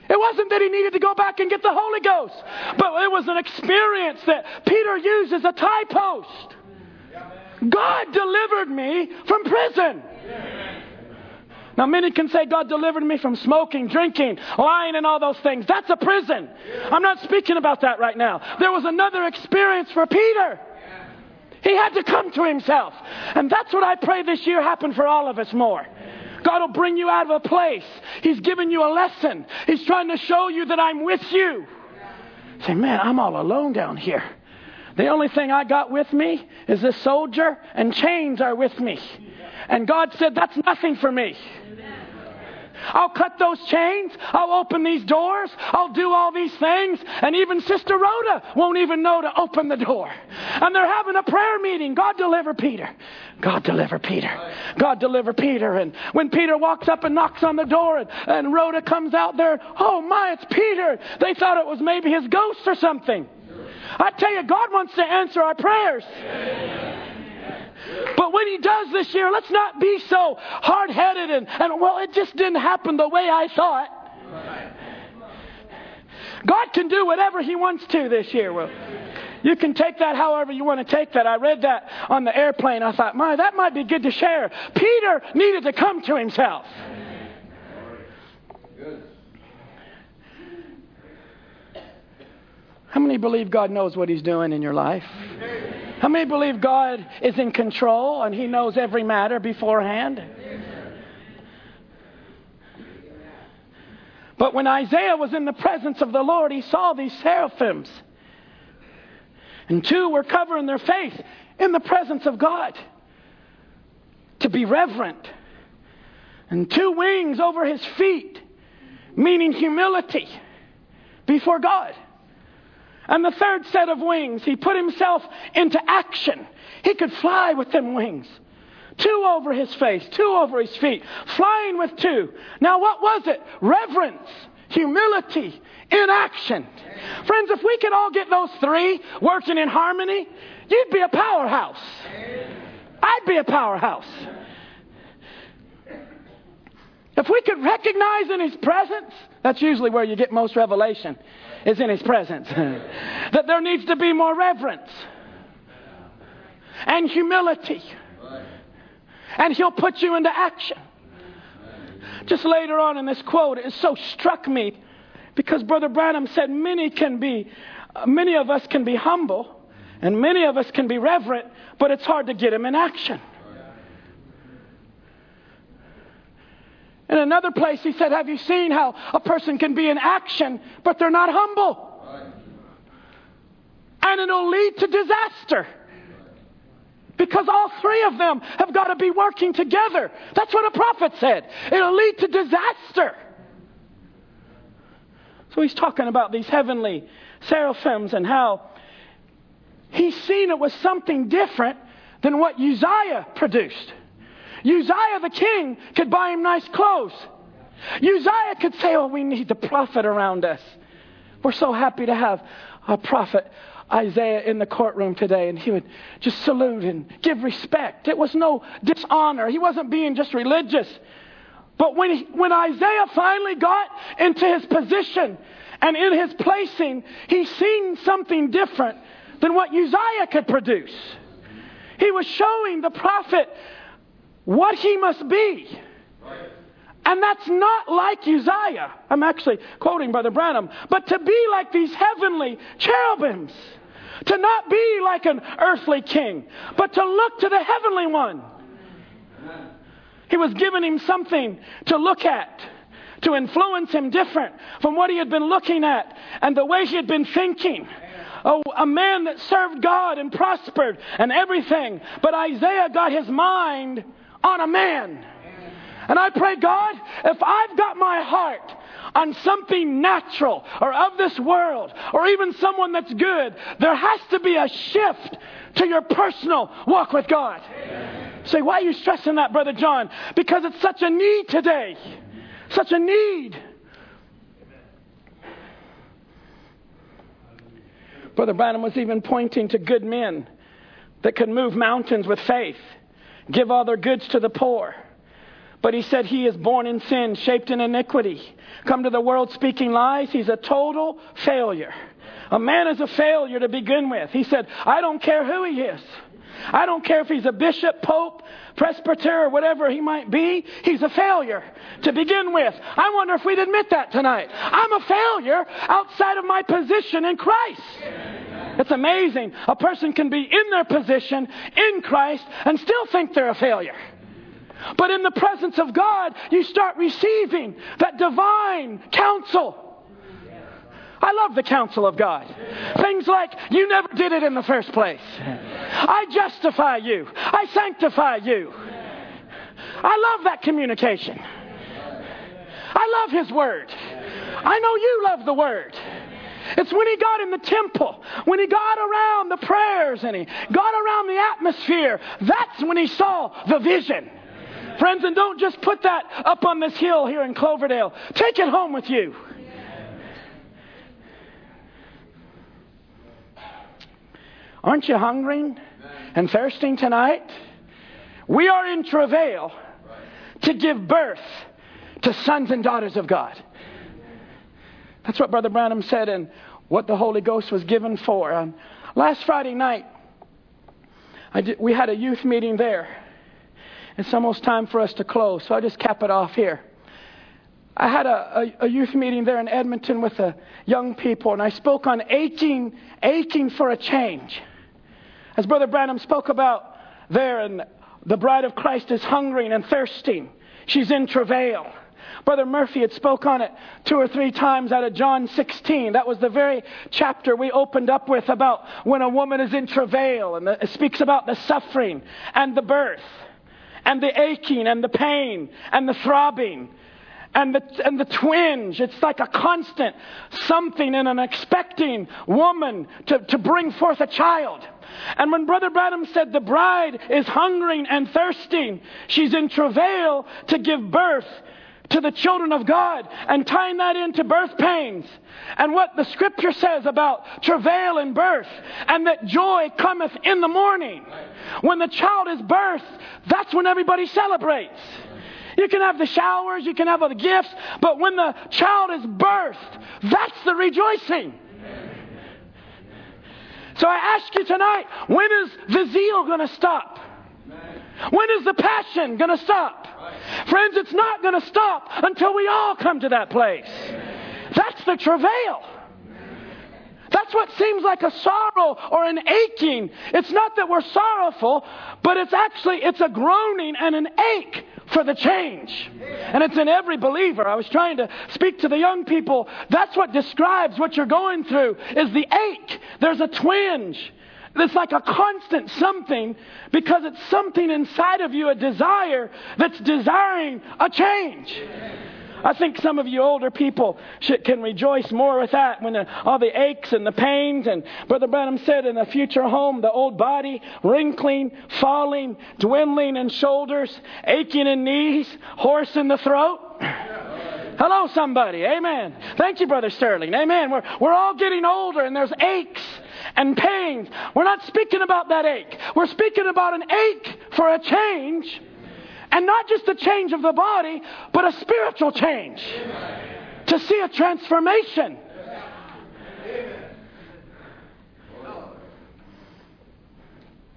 It wasn't that he needed to go back and get the Holy Ghost, but it was an experience that Peter used as a tie post. God delivered me from prison. Now, many can say God delivered me from smoking, drinking, lying, and all those things. That's a prison. I'm not speaking about that right now. There was another experience for Peter. He had to come to himself. And that's what I pray this year happen for all of us more. God will bring you out of a place. He's giving you a lesson. He's trying to show you that I'm with you. Say, man, I'm all alone down here. The only thing I got with me is this soldier, and chains are with me. And God said, That's nothing for me. I'll cut those chains. I'll open these doors. I'll do all these things. And even Sister Rhoda won't even know to open the door. And they're having a prayer meeting. God deliver Peter. God deliver Peter. God deliver Peter. And when Peter walks up and knocks on the door and, and Rhoda comes out there, oh my, it's Peter. They thought it was maybe his ghost or something. I tell you, God wants to answer our prayers. But when He does this year, let's not be so hard headed and, and, well, it just didn't happen the way I thought. God can do whatever He wants to this year. Well, you can take that however you want to take that. I read that on the airplane. I thought, my, that might be good to share. Peter needed to come to himself. How many believe God knows what He's doing in your life? How many believe God is in control and He knows every matter beforehand? But when Isaiah was in the presence of the Lord, he saw these seraphims. And two were covering their face in the presence of God to be reverent. And two wings over his feet, meaning humility before God. And the third set of wings, he put himself into action. He could fly with them wings. Two over his face, two over his feet, flying with two. Now, what was it? Reverence, humility, in action. Friends, if we could all get those three working in harmony, you'd be a powerhouse. I'd be a powerhouse. If we could recognize in his presence, that's usually where you get most revelation is in His presence. that there needs to be more reverence and humility. And He'll put you into action. Just later on in this quote, it so struck me because Brother Branham said many can be, many of us can be humble and many of us can be reverent, but it's hard to get them in action. In another place, he said, Have you seen how a person can be in action, but they're not humble? And it'll lead to disaster. Because all three of them have got to be working together. That's what a prophet said. It'll lead to disaster. So he's talking about these heavenly seraphims and how he's seen it was something different than what Uzziah produced. Uzziah the king could buy him nice clothes. Uzziah could say, Oh, we need the prophet around us. We're so happy to have a prophet, Isaiah, in the courtroom today, and he would just salute and give respect. It was no dishonor. He wasn't being just religious. But when, he, when Isaiah finally got into his position and in his placing, he seen something different than what Uzziah could produce. He was showing the prophet what he must be. And that's not like Uzziah. I'm actually quoting Brother Branham. But to be like these heavenly cherubims. To not be like an earthly king, but to look to the heavenly one. He was giving him something to look at, to influence him different from what he had been looking at and the way he had been thinking. Oh, a man that served God and prospered and everything. But Isaiah got his mind on a man. And I pray, God, if I've got my heart on something natural or of this world or even someone that's good, there has to be a shift to your personal walk with God. Say, why are you stressing that, Brother John? Because it's such a need today. Such a need. Brother Branham was even pointing to good men that could move mountains with faith give all their goods to the poor. But he said he is born in sin, shaped in iniquity. Come to the world speaking lies. He's a total failure. A man is a failure to begin with. He said, I don't care who he is. I don't care if he's a bishop, pope, presbyter, or whatever he might be. He's a failure to begin with. I wonder if we'd admit that tonight. I'm a failure outside of my position in Christ. It's amazing. A person can be in their position in Christ and still think they're a failure. But in the presence of God, you start receiving that divine counsel. I love the counsel of God. Things like, you never did it in the first place. I justify you. I sanctify you. I love that communication. I love His Word. I know you love the Word. It's when he got in the temple, when he got around the prayers and he got around the atmosphere. That's when he saw the vision. Friends, and don't just put that up on this hill here in Cloverdale. Take it home with you. Aren't you hungry and thirsting tonight? We are in travail to give birth to sons and daughters of God. That's what Brother Branham said and what the Holy Ghost was given for. Um, last Friday night, did, we had a youth meeting there. It's almost time for us to close, so I'll just cap it off here. I had a, a, a, youth meeting there in Edmonton with the young people, and I spoke on aching, aching for a change. As Brother Branham spoke about there, and the bride of Christ is hungering and thirsting. She's in travail. Brother Murphy had spoke on it two or three times out of John 16. That was the very chapter we opened up with about when a woman is in travail, and it speaks about the suffering and the birth, and the aching and the pain and the throbbing and the, and the twinge. It's like a constant something in an expecting woman to, to bring forth a child. And when Brother Branham said the bride is hungering and thirsting, she's in travail to give birth to the children of God and tying that into birth pains and what the scripture says about travail and birth and that joy cometh in the morning. When the child is birthed, that's when everybody celebrates. You can have the showers, you can have the gifts, but when the child is birthed, that's the rejoicing. So I ask you tonight, when is the zeal going to stop? When is the passion going to stop? Friends, it's not going to stop until we all come to that place. That's the travail. That's what seems like a sorrow or an aching. It's not that we're sorrowful, but it's actually it's a groaning and an ache for the change. And it's in every believer. I was trying to speak to the young people. That's what describes what you're going through is the ache. There's a twinge. It's like a constant something because it's something inside of you, a desire that's desiring a change. I think some of you older people should, can rejoice more with that when the, all the aches and the pains. And Brother Branham said in the future home, the old body wrinkling, falling, dwindling in shoulders, aching in knees, hoarse in the throat. Hello, somebody. Amen. Thank you, Brother Sterling. Amen. We're, we're all getting older and there's aches and pains. We're not speaking about that ache. We're speaking about an ache for a change and not just a change of the body, but a spiritual change. To see a transformation.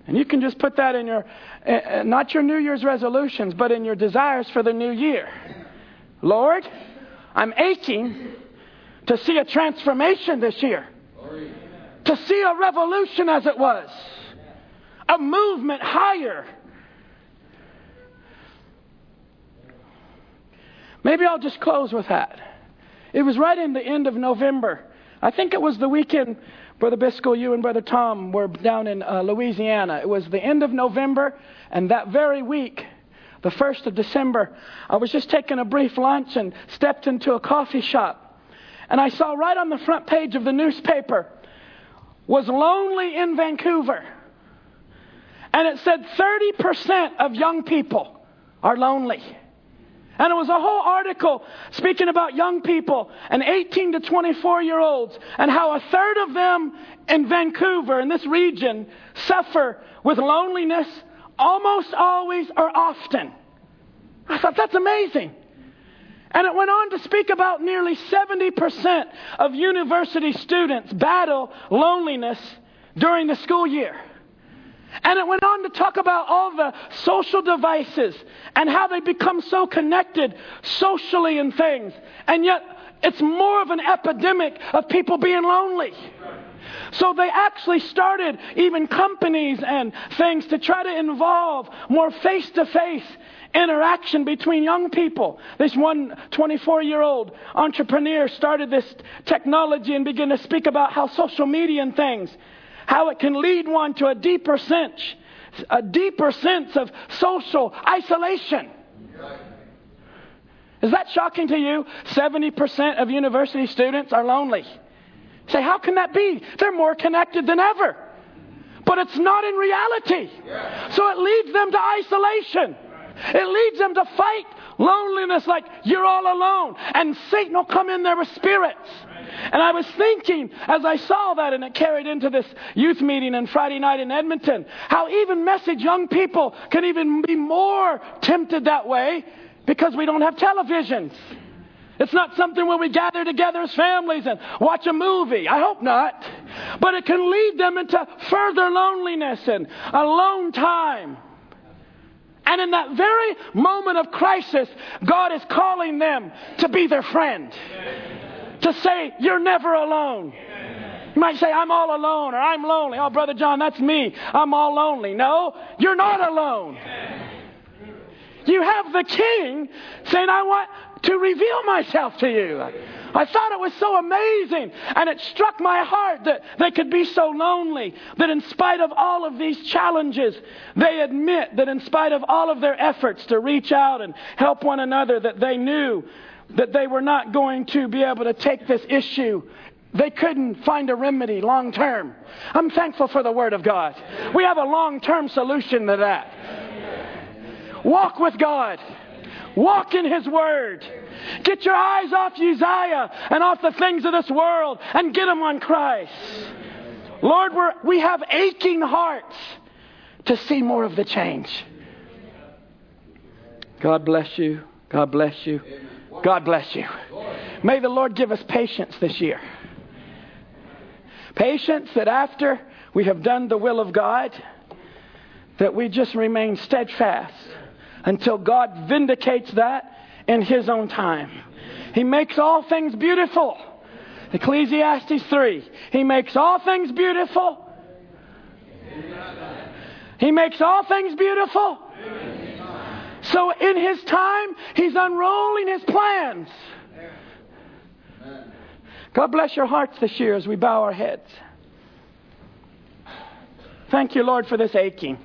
And you can just put that in your, uh, not your New Year's resolutions, but in your desires for the new year. Lord, I'm aching to see a transformation this year. To see a revolution as it was. A movement higher Maybe I'll just close with that. It was right in the end of November. I think it was the weekend, Brother Biscoe, you and Brother Tom were down in uh, Louisiana. It was the end of November, and that very week, the 1st of December, I was just taking a brief lunch and stepped into a coffee shop. And I saw right on the front page of the newspaper was lonely in Vancouver. And it said 30% of young people are lonely. And it was a whole article speaking about young people and 18 to 24 year olds and how a third of them in Vancouver, in this region, suffer with loneliness almost always or often. I thought that's amazing. And it went on to speak about nearly 70% of university students battle loneliness during the school year. And it went on to talk about all the social devices and how they become so connected socially and things. And yet, it's more of an epidemic of people being lonely. So they actually started even companies and things to try to involve more face to face interaction between young people. This one 24 year old entrepreneur started this technology and began to speak about how social media and things how it can lead one to a deeper sense, a deeper sense of social isolation. Is that shocking to you? 70% of university students are lonely. Say, how can that be? They're more connected than ever. But it's not in reality. So it leads them to isolation. It leads them to fight loneliness like you're all alone. And Satan will come in there with spirits. And I was thinking as I saw that, and it carried into this youth meeting on Friday night in Edmonton, how even message young people can even be more tempted that way because we don't have televisions. It's not something where we gather together as families and watch a movie. I hope not. But it can lead them into further loneliness and alone time. And in that very moment of crisis, God is calling them to be their friend. To say, You're never alone. You might say, I'm all alone or I'm lonely. Oh, Brother John, that's me. I'm all lonely. No, you're not alone. You have the king saying, I want to reveal myself to you. I thought it was so amazing, and it struck my heart that they could be so lonely. That in spite of all of these challenges, they admit that in spite of all of their efforts to reach out and help one another, that they knew that they were not going to be able to take this issue they couldn't find a remedy long term. I'm thankful for the Word of God. We have a long term solution to that. Walk with God. Walk in His Word. Get your eyes off Uzziah and off the things of this world and get them on Christ. Lord, we have aching hearts to see more of the change. God bless you. God bless you. God bless you. May the Lord give us patience this year. Patience that after we have done the will of God, that we just remain steadfast until God vindicates that in His own time. He makes all things beautiful. Ecclesiastes 3. He makes all things beautiful. He makes all things beautiful. So in His time, He's unrolling His plans. God bless your hearts this year as we bow our heads. Thank you, Lord, for this aching.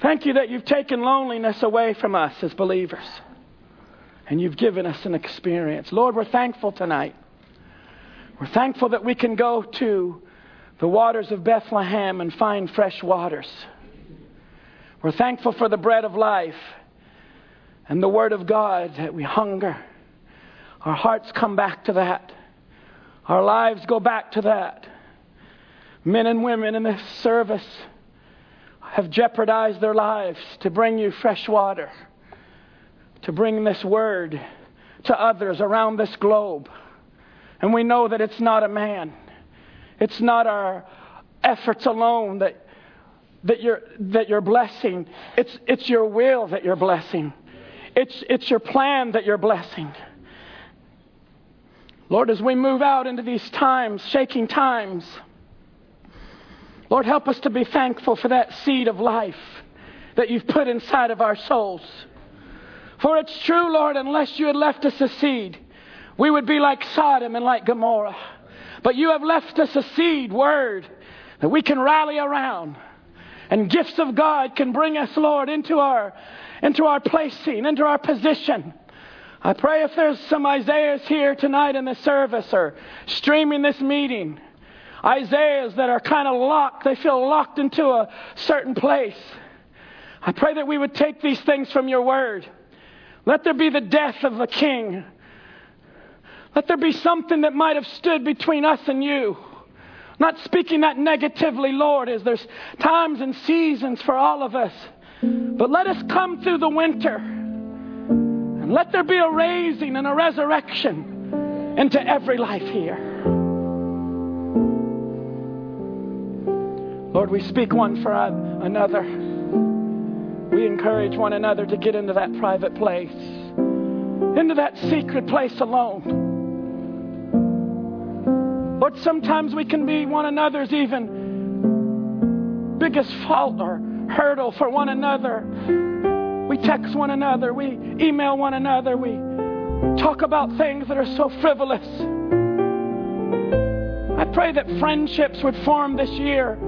Thank you that you've taken loneliness away from us as believers. And you've given us an experience. Lord, we're thankful tonight. We're thankful that we can go to the waters of Bethlehem and find fresh waters. We're thankful for the bread of life and the Word of God that we hunger. Our hearts come back to that. Our lives go back to that. Men and women in this service have jeopardized their lives to bring you fresh water, to bring this word to others around this globe. And we know that it's not a man, it's not our efforts alone that, that, you're, that you're blessing, it's, it's your will that you're blessing, it's, it's your plan that you're blessing. Lord, as we move out into these times, shaking times, Lord, help us to be thankful for that seed of life that you've put inside of our souls. For it's true, Lord, unless you had left us a seed, we would be like Sodom and like Gomorrah. But you have left us a seed, word, that we can rally around. And gifts of God can bring us, Lord, into our, into our placing, into our position. I pray if there's some Isaiahs here tonight in the service or streaming this meeting, Isaiahs that are kind of locked. They feel locked into a certain place. I pray that we would take these things from your word. Let there be the death of the king. Let there be something that might have stood between us and you. Not speaking that negatively, Lord, as there's times and seasons for all of us. But let us come through the winter. And let there be a raising and a resurrection into every life here. Lord, we speak one for another. We encourage one another to get into that private place, into that secret place alone. Lord, sometimes we can be one another's even biggest fault or hurdle for one another. We text one another, we email one another, we talk about things that are so frivolous. I pray that friendships would form this year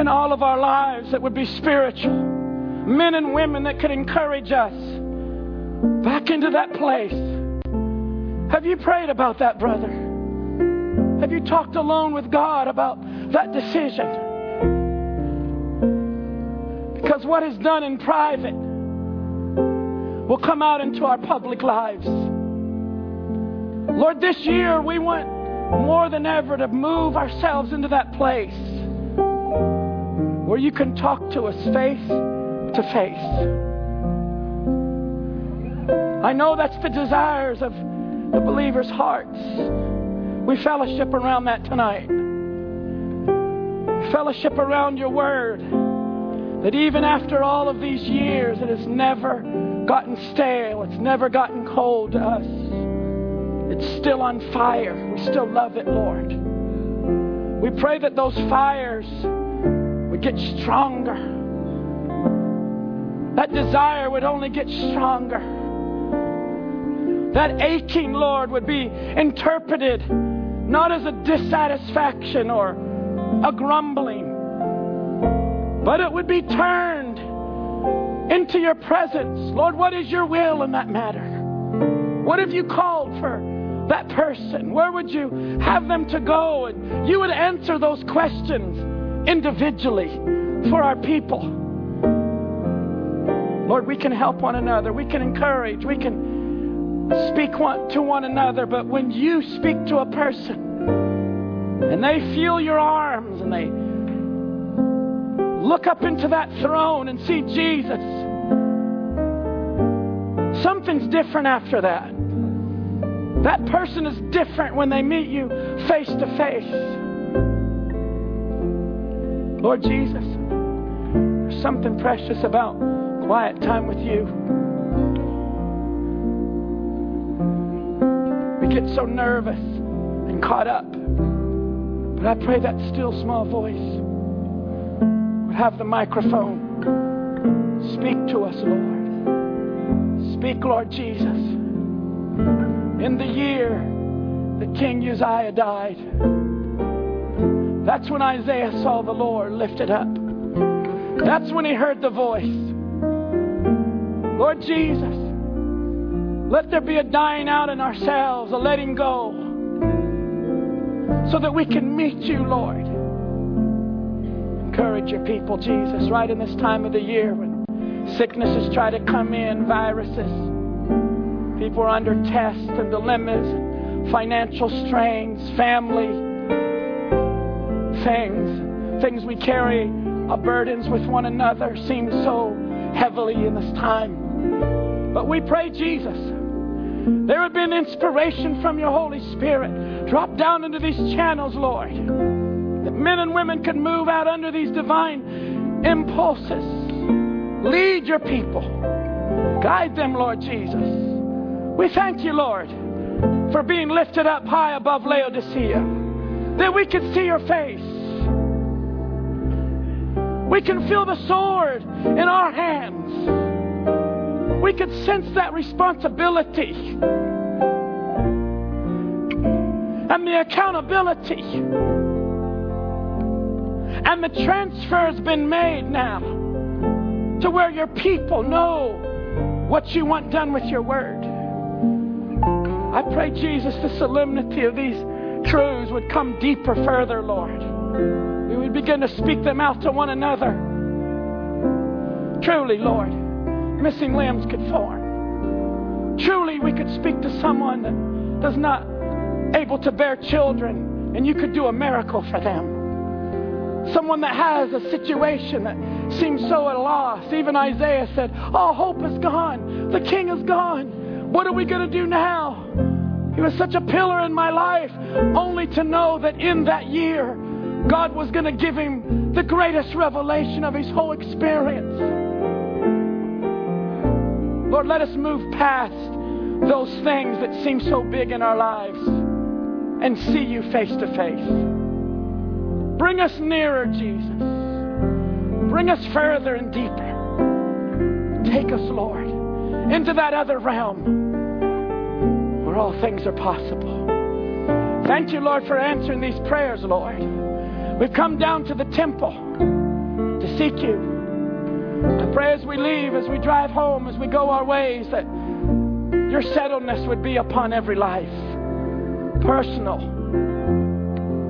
in all of our lives that would be spiritual. Men and women that could encourage us. back into that place. Have you prayed about that, brother? Have you talked alone with God about that decision? Because what is done in private will come out into our public lives. Lord, this year we want more than ever to move ourselves into that place where you can talk to us face to face. I know that's the desires of the believers' hearts. We fellowship around that tonight. Fellowship around your word. That even after all of these years, it has never gotten stale, it's never gotten cold to us. It's still on fire. We still love it, Lord. We pray that those fires would get stronger. That desire would only get stronger. That aching, Lord, would be interpreted not as a dissatisfaction or a grumbling, but it would be turned into your presence. Lord, what is your will in that matter? What have you called for that person? Where would you have them to go? And you would answer those questions individually for our people. Lord, we can help one another. We can encourage. We can speak one, to one another. But when you speak to a person and they feel your arms and they look up into that throne and see Jesus, something's different after that. That person is different when they meet you face to face. Lord Jesus, there's something precious about quiet time with you. We get so nervous and caught up. But I pray that still small voice would have the microphone. Speak to us, Lord. Speak, Lord Jesus. In the year that King Uzziah died, that's when Isaiah saw the Lord lifted up. That's when he heard the voice. Lord Jesus, let there be a dying out in ourselves, a letting go, so that we can meet you, Lord. Encourage your people, Jesus, right in this time of the year when sicknesses try to come in, viruses People are under tests and dilemmas, financial strains, family things, things we carry our burdens with one another seem so heavily in this time. But we pray, Jesus, there would be an inspiration from your Holy Spirit. Drop down into these channels, Lord, that men and women can move out under these divine impulses. Lead your people, guide them, Lord Jesus. We thank you, Lord, for being lifted up high above Laodicea, that we can see your face. We can feel the sword in our hands. We can sense that responsibility and the accountability. And the transfer has been made now to where your people know what you want done with your word. I pray, Jesus, the solemnity of these truths would come deeper, further, Lord. We would begin to speak them out to one another. Truly, Lord, missing limbs could form. Truly, we could speak to someone that does not able to bear children, and you could do a miracle for them. Someone that has a situation that seems so at a loss. Even Isaiah said, All hope is gone. The king is gone. What are we going to do now? He was such a pillar in my life, only to know that in that year, God was going to give him the greatest revelation of his whole experience. Lord, let us move past those things that seem so big in our lives and see you face to face. Bring us nearer, Jesus. Bring us further and deeper. Take us, Lord, into that other realm where all things are possible. Thank you, Lord, for answering these prayers, Lord. We've come down to the temple to seek you. I pray as we leave, as we drive home, as we go our ways, that your settledness would be upon every life. Personal,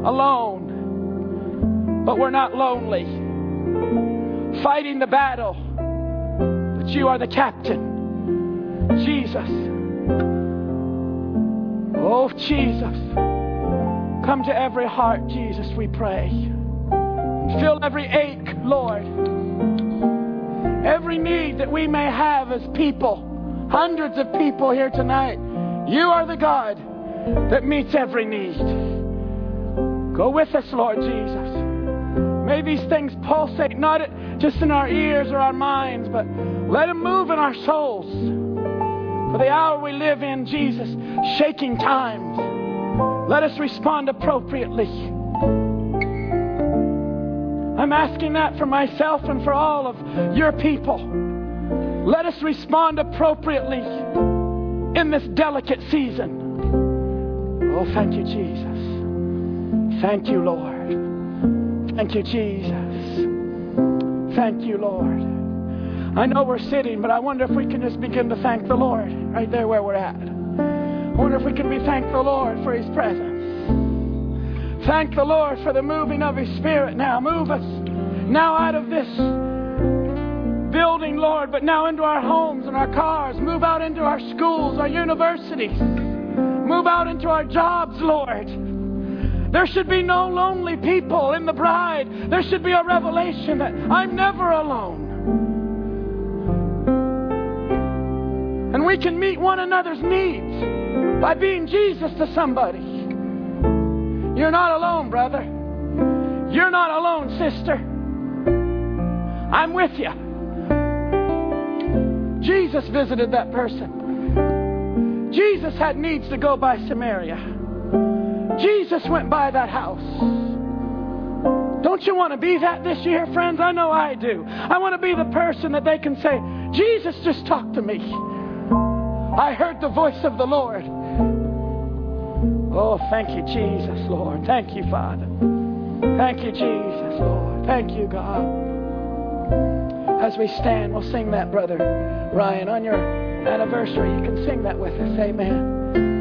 alone, but we're not lonely. Fighting the battle, but you are the captain. Jesus. Oh, Jesus. Come to every heart, Jesus, we pray. Fill every ache, Lord. Every need that we may have as people hundreds of people here tonight. You are the God that meets every need. Go with us, Lord Jesus. May these things pulsate not just in our ears or our minds, but let them move in our souls. For the hour we live in, Jesus, shaking times. Let us respond appropriately. I'm asking that for myself and for all of your people. Let us respond appropriately in this delicate season. Oh, thank you, Jesus. Thank you, Lord. Thank you, Jesus. Thank you, Lord. I know we're sitting, but I wonder if we can just begin to thank the Lord right there where we're at. Wonder if we can be thank the Lord for His presence. Thank the Lord for the moving of His Spirit now. Move us now out of this building, Lord, but now into our homes and our cars. Move out into our schools, our universities. Move out into our jobs, Lord. There should be no lonely people in the bride. There should be a revelation that I'm never alone. And we can meet one another's needs by being Jesus to somebody. You're not alone, brother. You're not alone, sister. I'm with you. Jesus visited that person. Jesus had needs to go by Samaria. Jesus went by that house. Don't you want to be that this year, friends? I know I do. I want to be the person that they can say, Jesus just talked to me. I heard the voice of the Lord. Oh, thank you, Jesus, Lord. Thank you, Father. Thank you, Jesus, Lord. Thank you, God. As we stand, we'll sing that, brother Ryan. On your anniversary, you can sing that with us. Amen.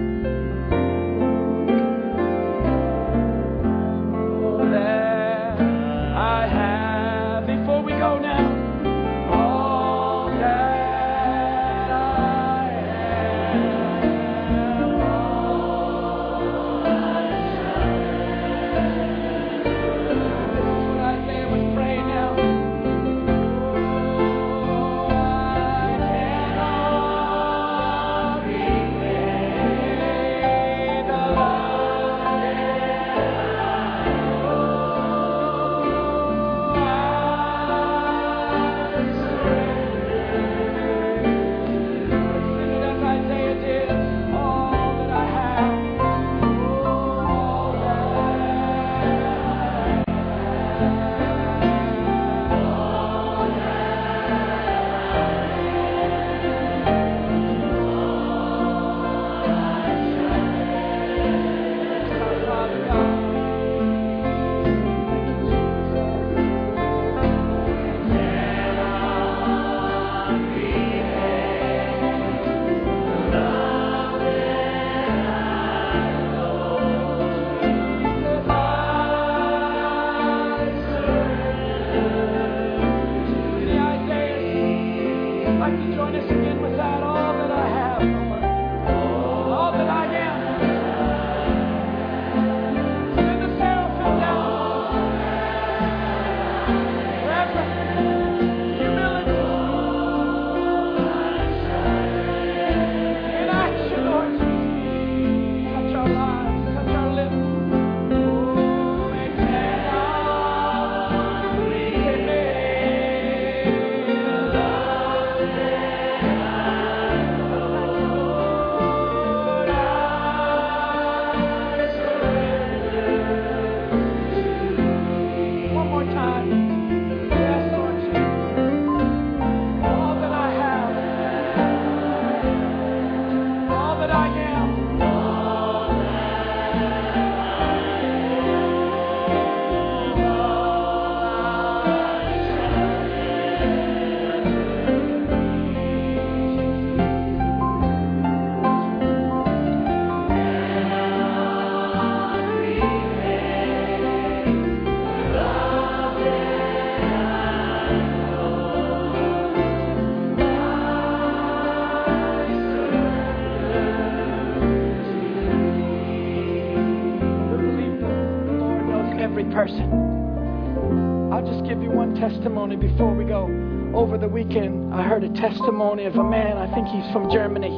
Testimony of a man, I think he's from Germany.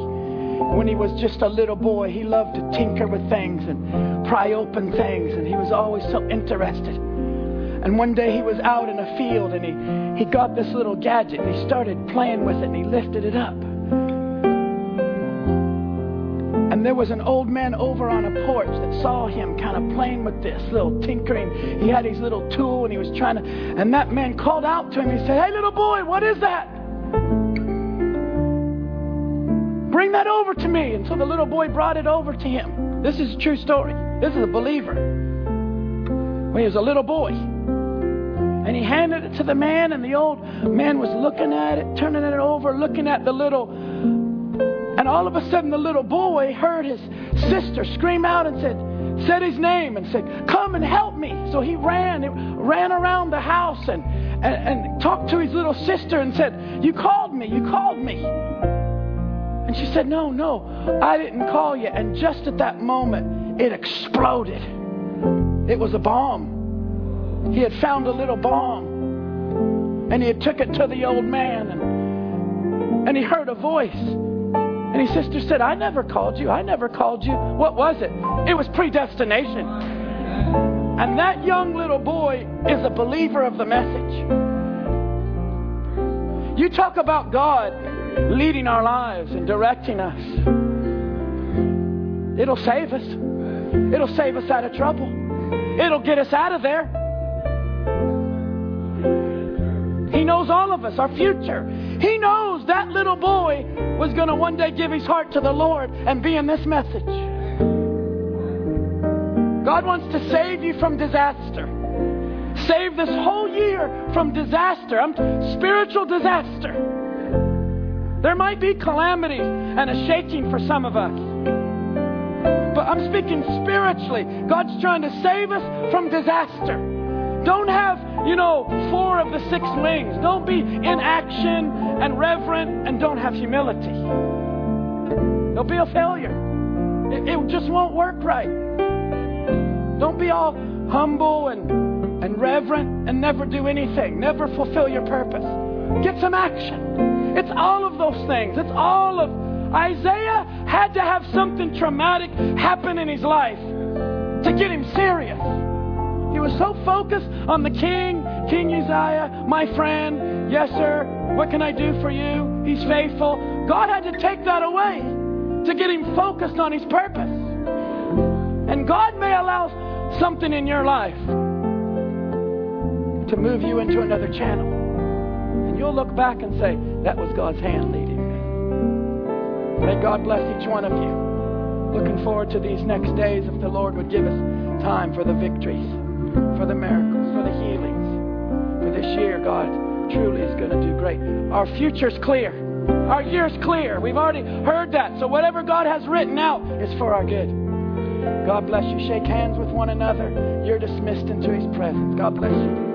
When he was just a little boy, he loved to tinker with things and pry open things, and he was always so interested. And one day he was out in a field and he, he got this little gadget and he started playing with it and he lifted it up. And there was an old man over on a porch that saw him kind of playing with this little tinkering. He had his little tool and he was trying to. And that man called out to him. He said, Hey, little boy, what is that? Bring that over to me. And so the little boy brought it over to him. This is a true story. This is a believer. When he was a little boy. And he handed it to the man, and the old man was looking at it, turning it over, looking at the little and all of a sudden, the little boy heard his sister scream out and said, said his name and said, Come and help me. So he ran, ran around the house and, and, and talked to his little sister and said, You called me, you called me. And she said, No, no, I didn't call you. And just at that moment, it exploded. It was a bomb. He had found a little bomb. And he had took it to the old man and, and he heard a voice. And his sister said, I never called you. I never called you. What was it? It was predestination. And that young little boy is a believer of the message. You talk about God leading our lives and directing us. It'll save us. It'll save us out of trouble. It'll get us out of there. He knows all of us, our future. He knows that little boy was going to one day give his heart to the Lord and be in this message. God wants to save you from disaster. Save this whole year from disaster. I'm spiritual disaster. There might be calamity and a shaking for some of us. But I'm speaking spiritually. God's trying to save us from disaster. Don't have, you know, four of the six wings. Don't be in action and reverent and don't have humility. You'll be a failure. It, it just won't work right. Don't be all humble and, and reverent and never do anything, never fulfill your purpose. Get some action. It's all of those things. It's all of Isaiah had to have something traumatic happen in his life to get him serious. He was so focused on the king, King Uzziah, my friend. Yes, sir. What can I do for you? He's faithful. God had to take that away to get him focused on his purpose. And God may allow something in your life to move you into another channel. And you'll look back and say, that was God's hand leading me. May God bless each one of you. Looking forward to these next days if the Lord would give us time for the victories for the miracles, for the healings. For this year, God truly is going to do great. Our future's clear. Our year's clear. We've already heard that. So whatever God has written out is for our good. God bless you. Shake hands with one another. You're dismissed into his presence. God bless you.